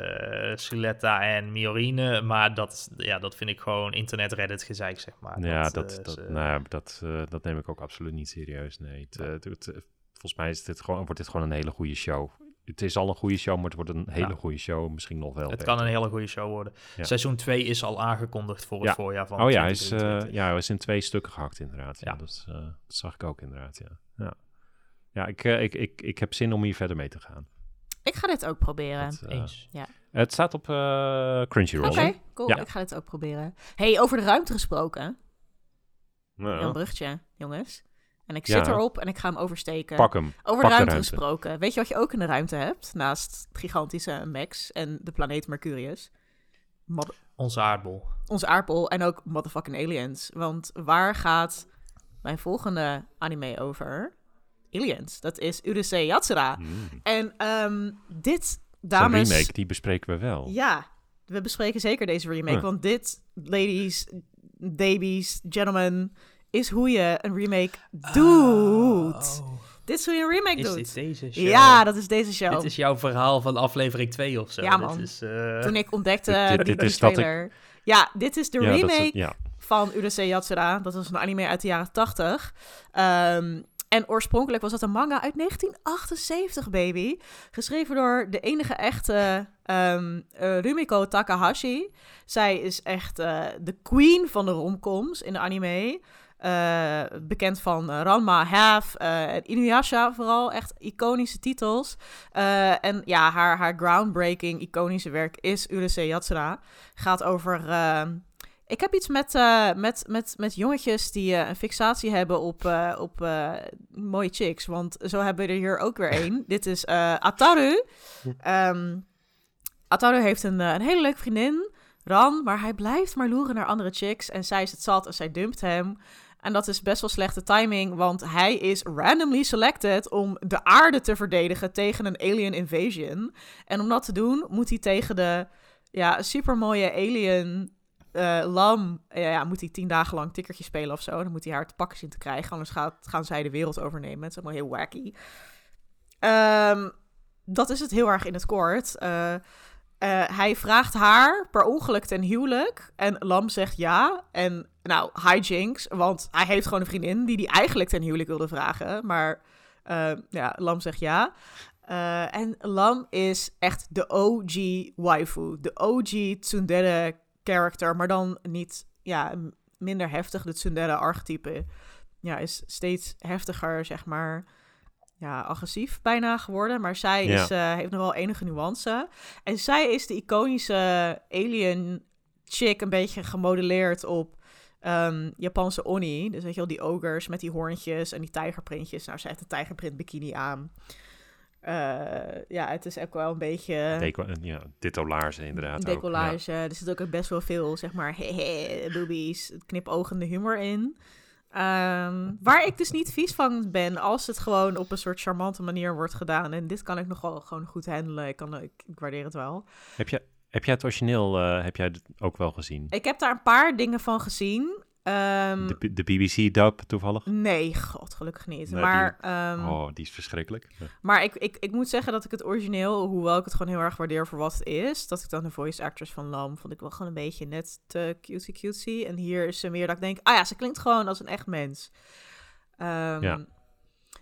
eh Suletta en Miorine. Maar dat, ja, dat vind ik gewoon internet Reddit gezeik, zeg maar. ja, dat, dat, dat, ze- nou, ja, dat, dat neem ik ook absoluut niet serieus. Nee, het, het- het, volgens mij is dit gewoon, wordt dit gewoon een hele goede show. Het is al een goede show, maar het wordt een hele Ja. goede show. Misschien nog wel. het beter. kan een hele goede show worden. Ja. Seizoen 2 is al aangekondigd voor het Ja. voorjaar van Oh ja, hij is, eh, 2023. ja, hij is in twee stukken gehakt, inderdaad. Ja, Ja. Dat, eh, dat zag ik ook inderdaad, ja. Ja, ja ik, eh, ik, ik, ik heb zin om hier verder mee te gaan. Ik ga dit ook proberen. Het, Eens. het staat op eh, Crunchyroll. Oké, cool. Ja. Ik ga dit ook proberen. hey, over de ruimte gesproken. Nou, Een bruggetje, jongens. En ik Ja. zit erop en ik ga hem oversteken. pak hem. Over pak de de ruimte, ruimte. gesproken. Weet je wat je ook in de ruimte hebt? Naast het gigantische Max en de planeet Mercurius. Onze aardbol. onze aardbol en ook motherfucking aliens. Want waar gaat mijn volgende anime over? Aliens. Dat is Urusei Yatsura. Mm. En ehm, dit, Zijn dames... remake, die bespreken we wel. Ja, we bespreken zeker deze remake. Ja. Want dit, ladies, babies, gentlemen, is hoe je een remake doet. Oh, Dit is hoe je een remake is doet. dit deze show? Ja, dat is deze show. Dit is jouw verhaal van aflevering 2 of zo. Ja, Dit man. is, eh, Toen ik ontdekte Dit- dit- die, dit die is dat ik-. Ja, dit is de Ja, dat is het- remake ja. van Urusei Yatsura. Dat was een anime uit de jaren 80. Ehm, en oorspronkelijk was dat een manga uit 1978, baby. Geschreven door de enige echte ehm, eh, Rumiko Takahashi. Zij is echt eh, de queen van de romcoms in de anime. Eh, bekend van eh, Ranma, Half eh, en Inuyasha vooral. Echt iconische titels. En ja, haar, haar groundbreaking, iconische werk is Urusei Yatsura. Gaat over... ik heb iets met, met, met, met jongetjes die een fixatie hebben op, op mooie chicks. Want zo hebben we er hier ook weer één. Dit is Ataru. Ehm, Ataru heeft een, een hele leuke vriendin, Ran. Maar hij blijft maar loeren naar andere chicks. En zij is het zat en zij dumpt hem. En dat is best wel slechte timing, want hij is randomly selected om de aarde te verdedigen tegen een alien invasion. En om dat te doen, moet hij tegen de ja, supermooie alien eh, lam. Ja, moet hij tien dagen lang tikkertje spelen of zo. Dan moet hij haar te pakken zien te krijgen, anders gaat, gaan zij de wereld overnemen. Het is allemaal heel wacky. Ehm, dat is het heel erg in het kort. Eh, eh, hij vraagt haar per ongeluk ten huwelijk. En Lam zegt ja. En nou, hijinks. Want hij heeft gewoon een vriendin die hij eigenlijk ten huwelijk wilde vragen. Maar eh, ja, Lam zegt ja. Eh, en Lam is echt de OG waifu. De OG tsundere character. Maar dan niet, ja, minder heftig. De tsundere archetype ja, is steeds heftiger, zeg maar. ja, agressief bijna geworden. Maar zij Ja. is, eh, heeft nog wel enige nuance. En zij is de iconische alien chick, een beetje gemodelleerd op ehm, Japanse Oni. Dus weet je wel, die ogers met die hoorntjes en die tijgerprintjes. Nou, zij heeft een tijgerprint bikini aan. Eh, ja, het is ook wel een beetje... Deco ja, inderdaad. decollage. Er zit ook best wel veel, zeg maar, hehe, boobies, knipogende humor in. Ehm, waar ik dus niet vies van ben als het gewoon op een soort charmante manier wordt gedaan. En dit kan ik nog wel gewoon goed handelen. Ik, kan, ik, ik waardeer het wel. Heb, je, heb jij het origineel eh, heb jij het ook wel gezien? Ik heb daar een paar dingen van gezien. Ehm, De, de BBC-dub toevallig? nee, god, gelukkig niet. Nee, maar ehm, oh, die is verschrikkelijk. Maar ik, ik, ik moet zeggen dat ik het origineel, hoewel ik het gewoon heel erg waardeer voor wat het is, dat ik dan de voice actors van Lam vond ik wel gewoon een beetje net te cutesy cutesy. En hier is ze meer dat ik denk, ah ja, ze klinkt gewoon als een echt mens. Ehm, Ja.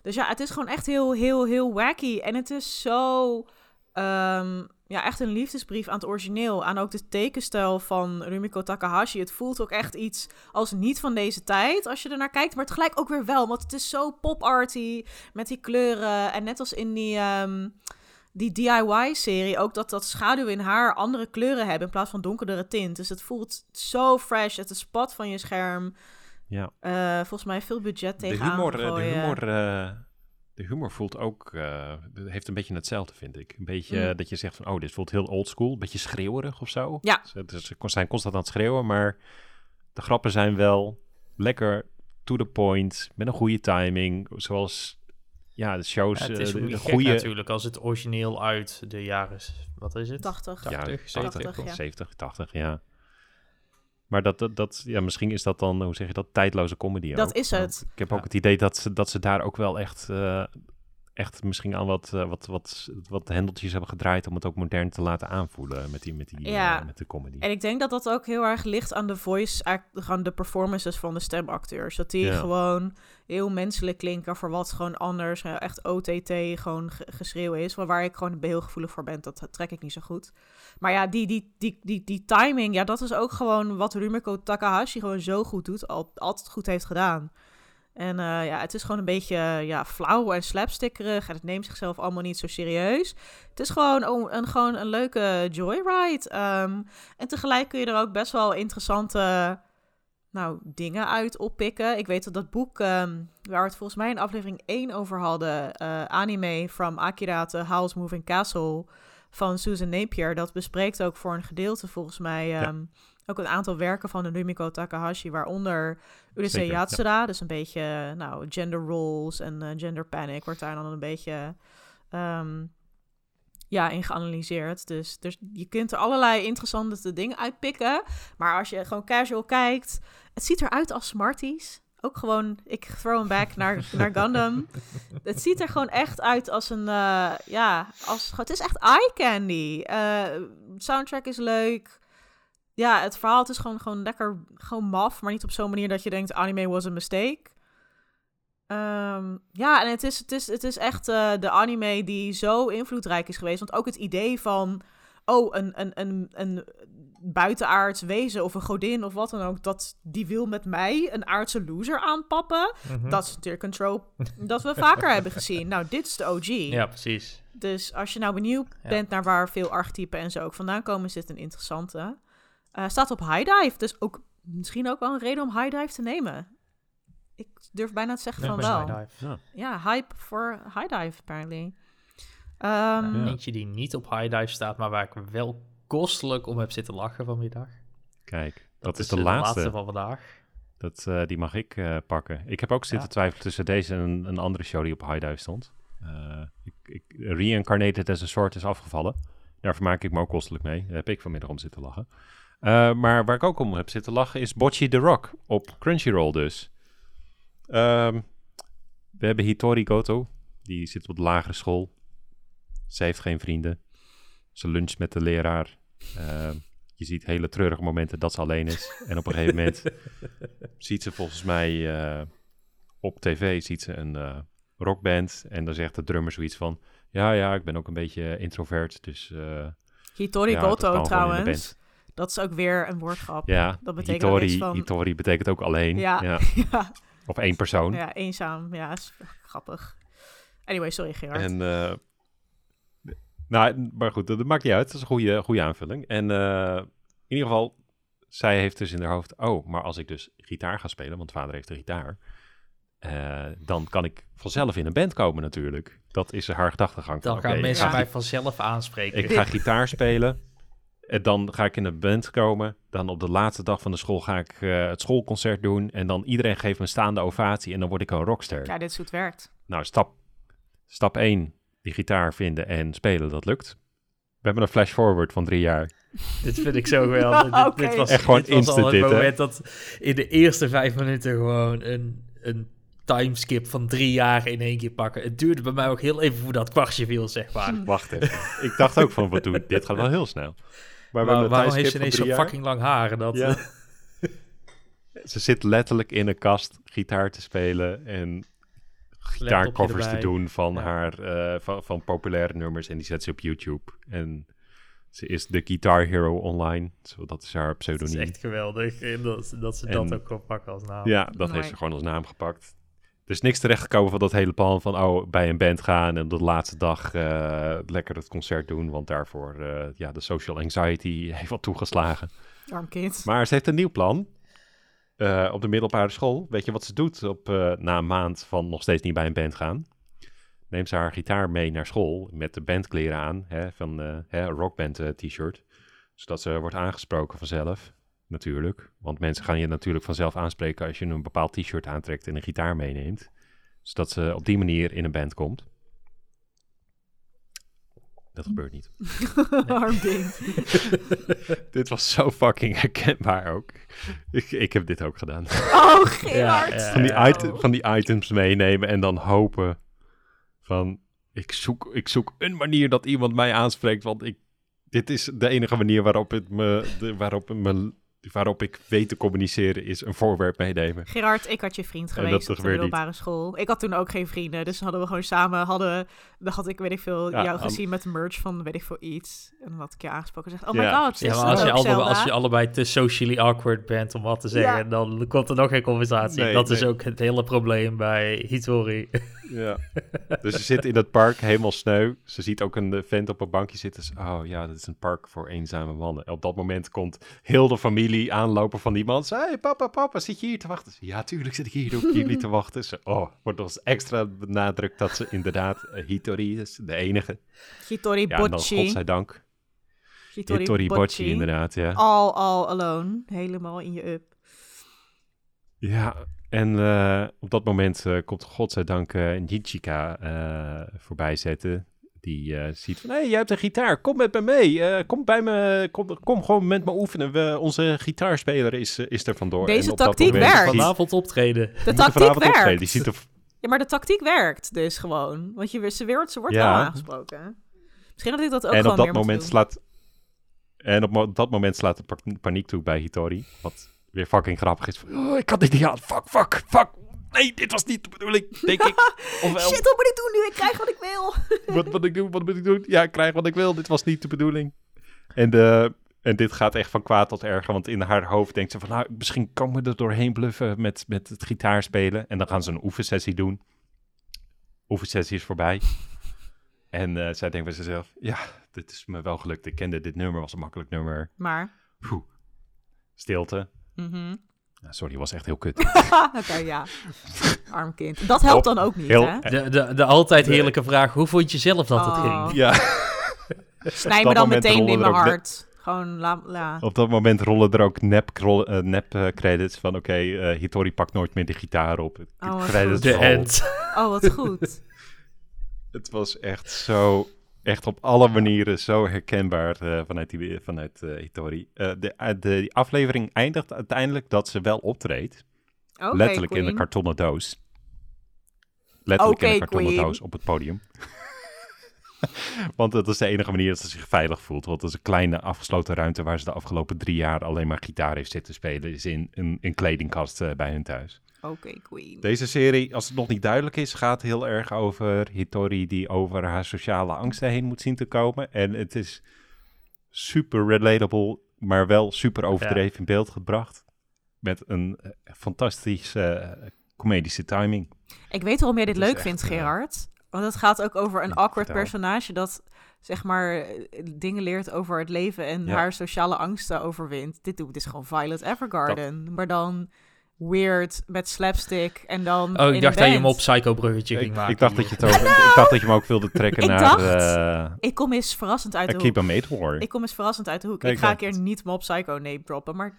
Dus ja, het is gewoon echt heel, heel, heel wacky. En het is zo, ehm, ja, echt een liefdesbrief aan het origineel. Aan ook de tekenstijl van Rumiko Takahashi. Het voelt ook echt iets als niet van deze tijd, als je er naar kijkt. Maar tegelijk ook weer wel, want het is zo pop-arty met die kleuren. En net als in die, ehm, die DIY-serie, ook dat, dat schaduw in haar andere kleuren hebben in plaats van donkerdere tint. Dus het voelt zo fresh. Het is spat van je scherm. Ja. Eh, volgens mij veel budget De tegenaan humor, eh, de, humor, eh, de humor voelt ook, eh, heeft een beetje hetzelfde, vind ik. Een beetje Mm. dat je zegt van, oh, dit voelt heel oldschool. Een beetje schreeuwerig of zo. Ja. Ze, dus ze zijn constant aan het schreeuwen, maar de grappen zijn wel lekker to the point, met een goede timing. Zoals, ja, de shows, Ja, het is eh, de, een de gek goede... natuurlijk als het origineel uit de jaren, wat is het? 80. Ja, 80, 70, 70. ja. 70, 80, ja. Maar dat, dat, dat, ja, misschien is dat dan, hoe zeg je dat, tijdloze comedy Dat ook. is het. Ik heb Ja. ook het idee dat ze, dat ze daar ook wel echt, eh, echt misschien aan wat, eh, wat, wat, wat hendeltjes hebben gedraaid om het ook modern te laten aanvoelen met, die, met, die, Ja. eh, met de comedy. En ik denk dat dat ook heel erg ligt aan de voice act, gewoon de performances van de stemacteurs. Dat die Ja. gewoon heel menselijk klinken voor wat gewoon anders, eh, echt OTT gewoon ge- geschreeuw is. Waar, waar ik gewoon heel gevoelig voor ben, dat trek ik niet zo goed. Maar ja, die, die, die, die, die timing, ja, dat is ook gewoon wat Rumiko Takahashi gewoon zo goed doet, al, altijd goed heeft gedaan. En eh, ja, het is gewoon een beetje ja, flauw en slapstickerig. En het neemt zichzelf allemaal niet zo serieus. Het is gewoon een, een, gewoon een leuke joyride. Ehm, en tegelijk kun je er ook best wel interessante nou, dingen uit oppikken. Ik weet dat dat boek, ehm, waar we het volgens mij in aflevering 1 over hadden... eh, anime from Akira to Howl's Moving Castle van Susan Napier... dat bespreekt ook voor een gedeelte volgens mij... Ja. ehm, ook een aantal werken van de Rumiko Takahashi, waaronder Ja. Yatsura. Dus een beetje nou, gender roles en eh, gender panic wordt daar dan een beetje ehm, ja, in geanalyseerd. Dus, dus je kunt er allerlei interessante dingen uitpikken. Maar als je gewoon casual kijkt, het ziet eruit als Smarties. Ook gewoon, ik throw hem back naar, naar Gundam. Het ziet er gewoon echt uit als een, eh, ja, als, het is echt eye candy. Eh, soundtrack is leuk. Ja, het verhaal het is gewoon, gewoon lekker, gewoon maf, maar niet op zo'n manier dat je denkt, anime was a mistake. Ehm, ja, en het is, het is, het is echt eh, de anime die zo invloedrijk is geweest. Want ook het idee van, oh, een, een, een, een buitenaards wezen of een godin of wat dan ook, dat die wil met mij een aardse loser aanpappen. Mhm. Dat is natuurlijk een trope dat we vaker hebben gezien. Nou, dit is de OG. Ja, precies. Dus als je nou benieuwd Ja. bent naar waar veel archetypen en zo ook vandaan komen, is dit een interessante. Eh, staat op High Dive, dus ook misschien ook wel een reden om High Dive te nemen. Ik durf bijna te zeggen Ja, van wel. Ja. Ja, hype voor High Dive, apparently. Ehm, Ja, Ja. Eentje die niet op High Dive staat, maar waar ik wel kostelijk om heb zitten lachen vanmiddag. Kijk, dat, is de laatste. van vandaag. Dat, eh, die mag ik eh, pakken. Ik heb ook zitten Ja. twijfelen tussen deze en een, andere show die op High Dive stond. Eh, ik, ik, Reincarnated as a Sword is afgevallen. Daar vermaak ik me ook kostelijk mee. Daar heb ik vanmiddag om zitten lachen. Eh, maar waar ik ook om heb zitten lachen is Bocchi the Rock op Crunchyroll dus. Ehm, we hebben Hitori Goto. Die zit op de lagere school. Ze heeft geen vrienden. Ze luncht met de leraar. Ehm, je ziet hele treurige momenten dat ze alleen is. En op een gegeven moment ziet ze volgens mij eh, op tv ziet ze een eh, rockband. En dan zegt de drummer zoiets van... Ja, ja, ik ben ook een beetje introvert. Dus eh, Hitori ja, Goto trouwens. Dat is ook weer een woordgrap. Ja, Dat betekent Hitori, van- Hitori betekent ook alleen. Ja. Ja. ja, Of één persoon. ja, eenzaam. Ja, is grappig. Anyway, sorry Gerard. En, eh, nou, maar goed, dat, dat maakt niet uit. Dat is een goede, goede aanvulling. En eh, in ieder geval, zij heeft dus in haar hoofd... Oh, maar als ik dus gitaar ga spelen, want vader heeft een gitaar... eh, dan kan ik vanzelf in een band komen natuurlijk. Dat is haar gedachtegang. van, Dan gaan mensen mij vanzelf aanspreken. Ik ga gitaar spelen. En dan ga ik in een band komen. Dan op de laatste dag van de school ga ik eh, het schoolconcert doen. En dan iedereen geeft me een staande ovatie. En dan word ik een rockster. Ja, dit is hoe het werkt. Nou, stap, stap 1. Die gitaar vinden en spelen, dat lukt. We hebben een flash forward van drie jaar. Dit vind ik zo geweldig. Dit, was Echt gewoon dit was al het dit, hè? moment dat in de eerste vijf minuten gewoon een, een timeskip van drie jaar in één keer pakken. Het duurde bij mij ook heel even voor dat kwartje viel, zeg maar. Wacht even. ik dacht ook van, wat doe dit gaat wel heel snel. Waar- waarom heeft ze ineens zo fucking lang haar? en Dat. Ja. Ze zit letterlijk in een kast gitaar te spelen en gitaarcovers te doen van Ja. haar eh, van, van populaire nummers en die zet ze op YouTube. En ze is de Guitar Hero online, zo dat is haar Het is pseudoniem. echt geweldig dat, dat ze En- dat ook kon pakken als naam. Ja, dat heeft ze gewoon als naam gepakt. Er is niks terechtgekomen van dat hele plan van oh, bij een band gaan en op de laatste dag eh, lekker het concert doen, want daarvoor eh, ja, de social anxiety heeft wat toegeslagen. Arm kind. Maar ze heeft een nieuw plan. Eh, op de middelbare school. Weet je wat ze doet op, na een maand van nog steeds niet bij een band gaan? Neemt ze haar gitaar mee naar school met de bandkleren aan. Hè, van hè, een rockband t-shirt. Zodat ze wordt aangesproken vanzelf. Natuurlijk. Want mensen gaan je natuurlijk vanzelf aanspreken als je een bepaald t-shirt aantrekt en een gitaar meeneemt. Zodat ze op die manier in een band komt. Dat gebeurt niet. Arm kind. Dit was zo fucking herkenbaar ook. Ik, ik heb dit ook gedaan. Oh, Gerard. Ja, van, die item- van die items meenemen en dan hopen van... Ik zoek, ik zoek een manier dat iemand mij aanspreekt, want ik, dit is de enige manier waarop, het me, de, waarop, het me, waarop ik weet te communiceren, is een voorwerp meenemen. Gerard, ik had je vriend geweest op de niet. middelbare school. Ik had toen ook geen vrienden, dus hadden we gewoon samen, hadden, dan had ik, weet ik veel, Ja, jou am- gezien met de merch van, weet ik veel, iets. En dan had ik je aangesproken en gezegd, oh my Ja. god, Ja, maar dat als je, allebei, als je allebei te socially awkward bent om wat te zeggen, Ja. dan komt er nog geen conversatie. Nee, dat is ook het hele probleem bij Hitori. Ja. dus ze zit in het park helemaal sneu. Ze ziet ook een vent op een bankje zitten. Ze- oh ja, dat is een park voor eenzame mannen. En op dat moment komt heel de familie aanlopen van die man. Ze, hey, papa, papa, zit je hier te wachten? Ze, ja, tuurlijk zit ik hier op jullie te wachten. Ze, oh, wordt eens extra benadrukt dat ze inderdaad Hitori is, de enige. Hitori Ja, dan Bocci. godzijdank. Hitori, Hitori Bocci, inderdaad, ja. All, all alone. Helemaal in je up. Ja, en eh, op dat moment eh, komt godzijdank eh Nichika eh voorbij zetten. Die eh, ziet van, hé, hey, jij hebt een gitaar, kom met me mee. Eh, kom bij me, kom, kom gewoon met me oefenen. We, onze gitaarspeler is, is er vandoor. Deze En op dat tactiek moment werkt. Vanavond optreden. De tactiek vanavond optreden. werkt. Die ziet er, Ja, maar de tactiek werkt dus gewoon. Want je, ze, wordt, ze wordt Ja. wel aangesproken. Misschien had ik dat ook en op dat moment slaat... En op dat moment slaat de pa- paniek toe bij Hitori. Wat weer fucking grappig is. Van, oh, ik kan dit niet aan. Fuck, fuck, fuck. Nee, dit was niet de bedoeling, denk ik. Ofwel, Shit, wat moet ik doen nu? Ik krijg wat ik wil. wat moet ik doen? Wat moet ik doen? Ja, ik krijg wat ik wil. Dit was niet de bedoeling. En, de, en dit gaat echt van kwaad tot erger. Want in haar hoofd denkt ze van... Nou, misschien kan we er doorheen bluffen met, met het gitaarspelen. En dan gaan ze een oefensessie doen. Oefensessie is voorbij. En eh, zij denkt bij zichzelf... Ja, dit is me wel gelukt. Ik kende dit nummer. was een makkelijk nummer. Maar, Poeh. Stilte. mhm. Ja, sorry, was echt heel kut. Oké, ja. Arm kind. Dat helpt dan ook niet, heel- hè? De, de, de altijd heerlijke vraag, hoe vond je zelf dat het Oh. ging? ja. Snij me dan meteen in mijn hart. Gewoon, la, la. Op dat moment rollen er ook nep, eh, nep eh, credits van... Oké, eh, Hitori pakt nooit meer de gitaar op. Oh, credits. De end. Oh, wat goed. Het was echt zo, echt op alle manieren zo herkenbaar eh, vanuit, die, vanuit eh, Hitori. Eh, de, de die aflevering eindigt uiteindelijk dat ze wel optreedt. Letterlijk in een kartonnen doos. Letterlijk in een kartonnen queen. doos op het podium. Want dat is de enige manier dat ze zich veilig voelt. Want dat is een kleine afgesloten ruimte waar ze de afgelopen drie jaar alleen maar gitaar heeft zitten spelen. Is in een, een kledingkast eh, bij hun thuis. Oké, queen. Deze serie, als het nog niet duidelijk is, gaat heel erg over Hitori die over haar sociale angsten heen moet zien te komen. En het is super relatable, maar wel super overdreven in beeld gebracht. Met een eh, fantastische eh, comedische timing. Ik weet waarom jij dit leuk echt, vindt, Gerard. Want het gaat ook over een awkward vertel. personage dat zeg maar dingen leert over het leven en Ja. haar sociale angsten overwint. Dit doet, dit is gewoon Violet Evergarden, maar dan weird met slapstick en dan Oh, in ik dacht een dat je hem op Psycho bruggetje Ik, ging maken. ik dacht dat je het over, ik dacht dat je hem ook wilde trekken Ik naar dacht- eh Ik kom eens verrassend uit de Keep hoek. a Mate War. Ik kom eens verrassend uit de hoek. Nee, ik ik ga een keer niet Mob Psycho name droppen, maar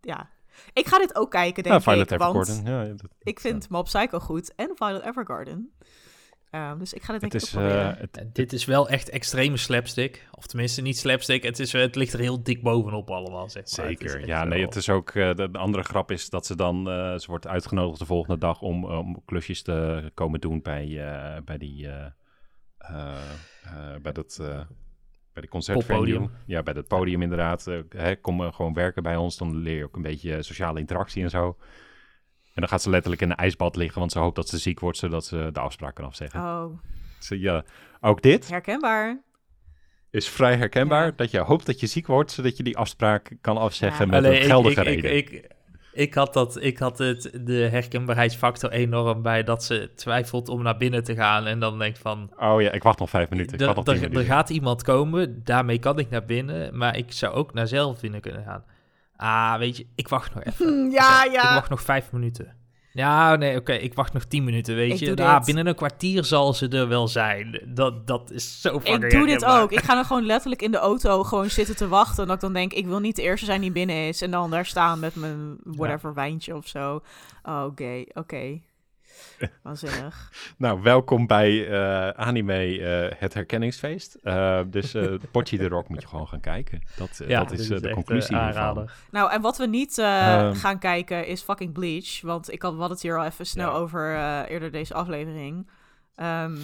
ja. Ik ga dit ook kijken, denk ja, Violet ik, want Evergarden. Ja, dat- ik vind Mob Psycho goed en Violet Evergarden. Ehm, dus ik ga dit Het denk ik is, eh, het, dit is wel echt extreme slapstick. Of tenminste, niet slapstick. Het, is, het ligt er heel dik bovenop allemaal, zeg maar. Zeker. Ja, nee, wel- het is ook. eh, de, de andere grap is dat ze dan. eh, ze wordt uitgenodigd de volgende dag om, om klusjes te komen doen bij, eh, bij die. eh, eh, eh, bij dat. eh, bij de concertvenue. Poppodium. Ja, bij dat podium inderdaad. Eh, hè, kom eh, gewoon werken bij ons. Dan leer je ook een beetje sociale interactie en zo. En dan gaat ze letterlijk in een ijsbad liggen, want ze hoopt dat ze ziek wordt, zodat ze de afspraak kan afzeggen. Oh, Ze, ja, ook dit herkenbaar. is vrij herkenbaar. Ja. Dat je hoopt dat je ziek wordt, zodat je die afspraak kan afzeggen Ja. met een ik- geldige ik, ik, reden. Ik, ik, had, dat, ik had het, de herkenbaarheidsfactor enorm bij dat ze twijfelt om naar binnen te gaan. En dan denkt van, Oh ja, ik wacht nog vijf minuten. Ik er, wacht nog tien minuten. gaat iemand komen, daarmee kan ik naar binnen. Maar ik zou ook naar zelf binnen kunnen gaan. Ah, weet je, ik wacht nog even. Hm, ja, Ik ja. wacht nog vijf minuten. Ja, nee, oké, ik wacht nog tien minuten, weet Ik je. Nou, dit. binnen een kwartier zal ze er wel zijn. Dat, dat is zo fucking Ik doe dit ook. Ik ga dan gewoon letterlijk in de auto gewoon zitten te wachten. En dat ik dan denk, ik wil niet de eerste zijn die binnen is. En dan daar staan met mijn whatever wijntje of zo. Oh, oké, oké. Waanzinnig. Nou, welkom bij eh, Anime eh, Het Herkenningsfeest. Eh, dus eh Potje de Rock moet je gewoon gaan kijken. Dat, Ja, dat is eh, de conclusie hiervan. Nou, en wat we niet eh, Ehm. gaan kijken is fucking Bleach. Want ik had, we hadden het hier al even snel Ja. over eh, eerder deze aflevering. Ehm,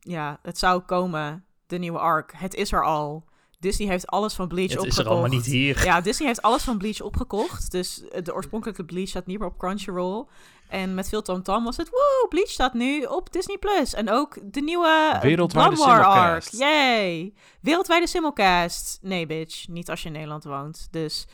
ja, het zou komen, de nieuwe arc. Het is er al. Disney heeft alles van Bleach Het is opgekocht. er allemaal niet hier. Ja, Disney heeft alles van Bleach opgekocht. Dus de oorspronkelijke Bleach staat niet meer op Crunchyroll. En met veel tamtam was het... Woe, Bleach staat nu op Disney+. Plus. En ook de nieuwe eh, Wereldwijde simulcast. arc. Yay! Wereldwijde simulcast. Nee, bitch. Niet als je in Nederland woont. Dus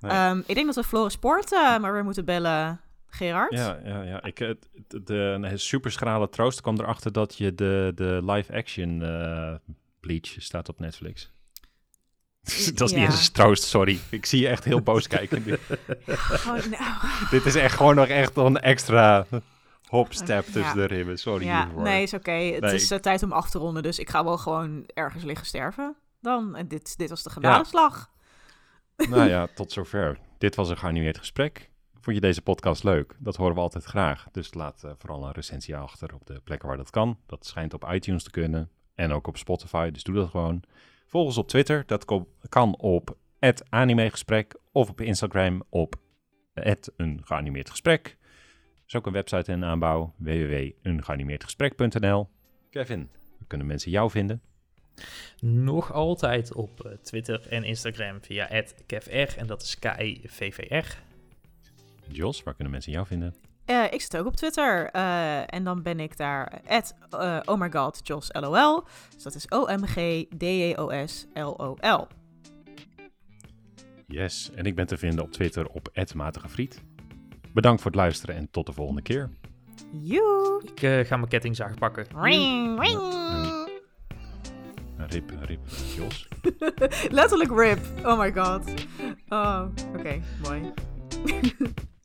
Nee. ehm, ik denk dat we Floris Poort eh, maar weer moeten bellen. Gerard? Ja, ja, ja. Ik, het- de, de super schrale troost kwam erachter dat je de, de live-action eh, Bleach staat op Netflix. dat is Ja. niet eens een troost, sorry. Ik zie je echt heel boos kijken. nu. Oh, nou. Dit is echt gewoon nog echt een extra hopstep Ja. tussen de ribben. Sorry Ja, hiervoor. nee, is oké. Het Nee, is eh, tijd om af te ronden. Dus ik ga wel gewoon ergens liggen sterven. Dan. En dit, dit was de genadeslag. Nou ja, tot zover. Dit was een geanimeerd gesprek. Vond je deze podcast leuk? Dat horen we altijd graag. Dus laat eh, vooral een recensie achter op de plekken waar dat kan. Dat schijnt op iTunes te kunnen. En ook op Spotify, dus doe dat gewoon. Volg ons op Twitter. Dat kan op @animegesprek of op Instagram op een geanimeerd gesprek. Er is ook een website in aanbouw, www.ungeanimeerdgesprek.nl. Kevin, waar kunnen mensen jou vinden? Nog altijd op eh, Twitter en Instagram via @kevr en dat is K-I-V-V-R. Jos, waar kunnen mensen jou vinden? Eh, ik zit ook op Twitter. eh, en dan ben ik daar at eh, oh my god, Jos LOL. Dus dat is O-M-G-D-J-O-S-L-O-L. Yes, en ik ben te vinden op Twitter op @matigefriet. Bedankt voor het luisteren en tot de volgende keer. Joe! Ik eh, ga mijn kettingzaag pakken. Ring, ring. Rip, rip, Jos. Letterlijk rip. Oh my god. Oh, oké, mooi.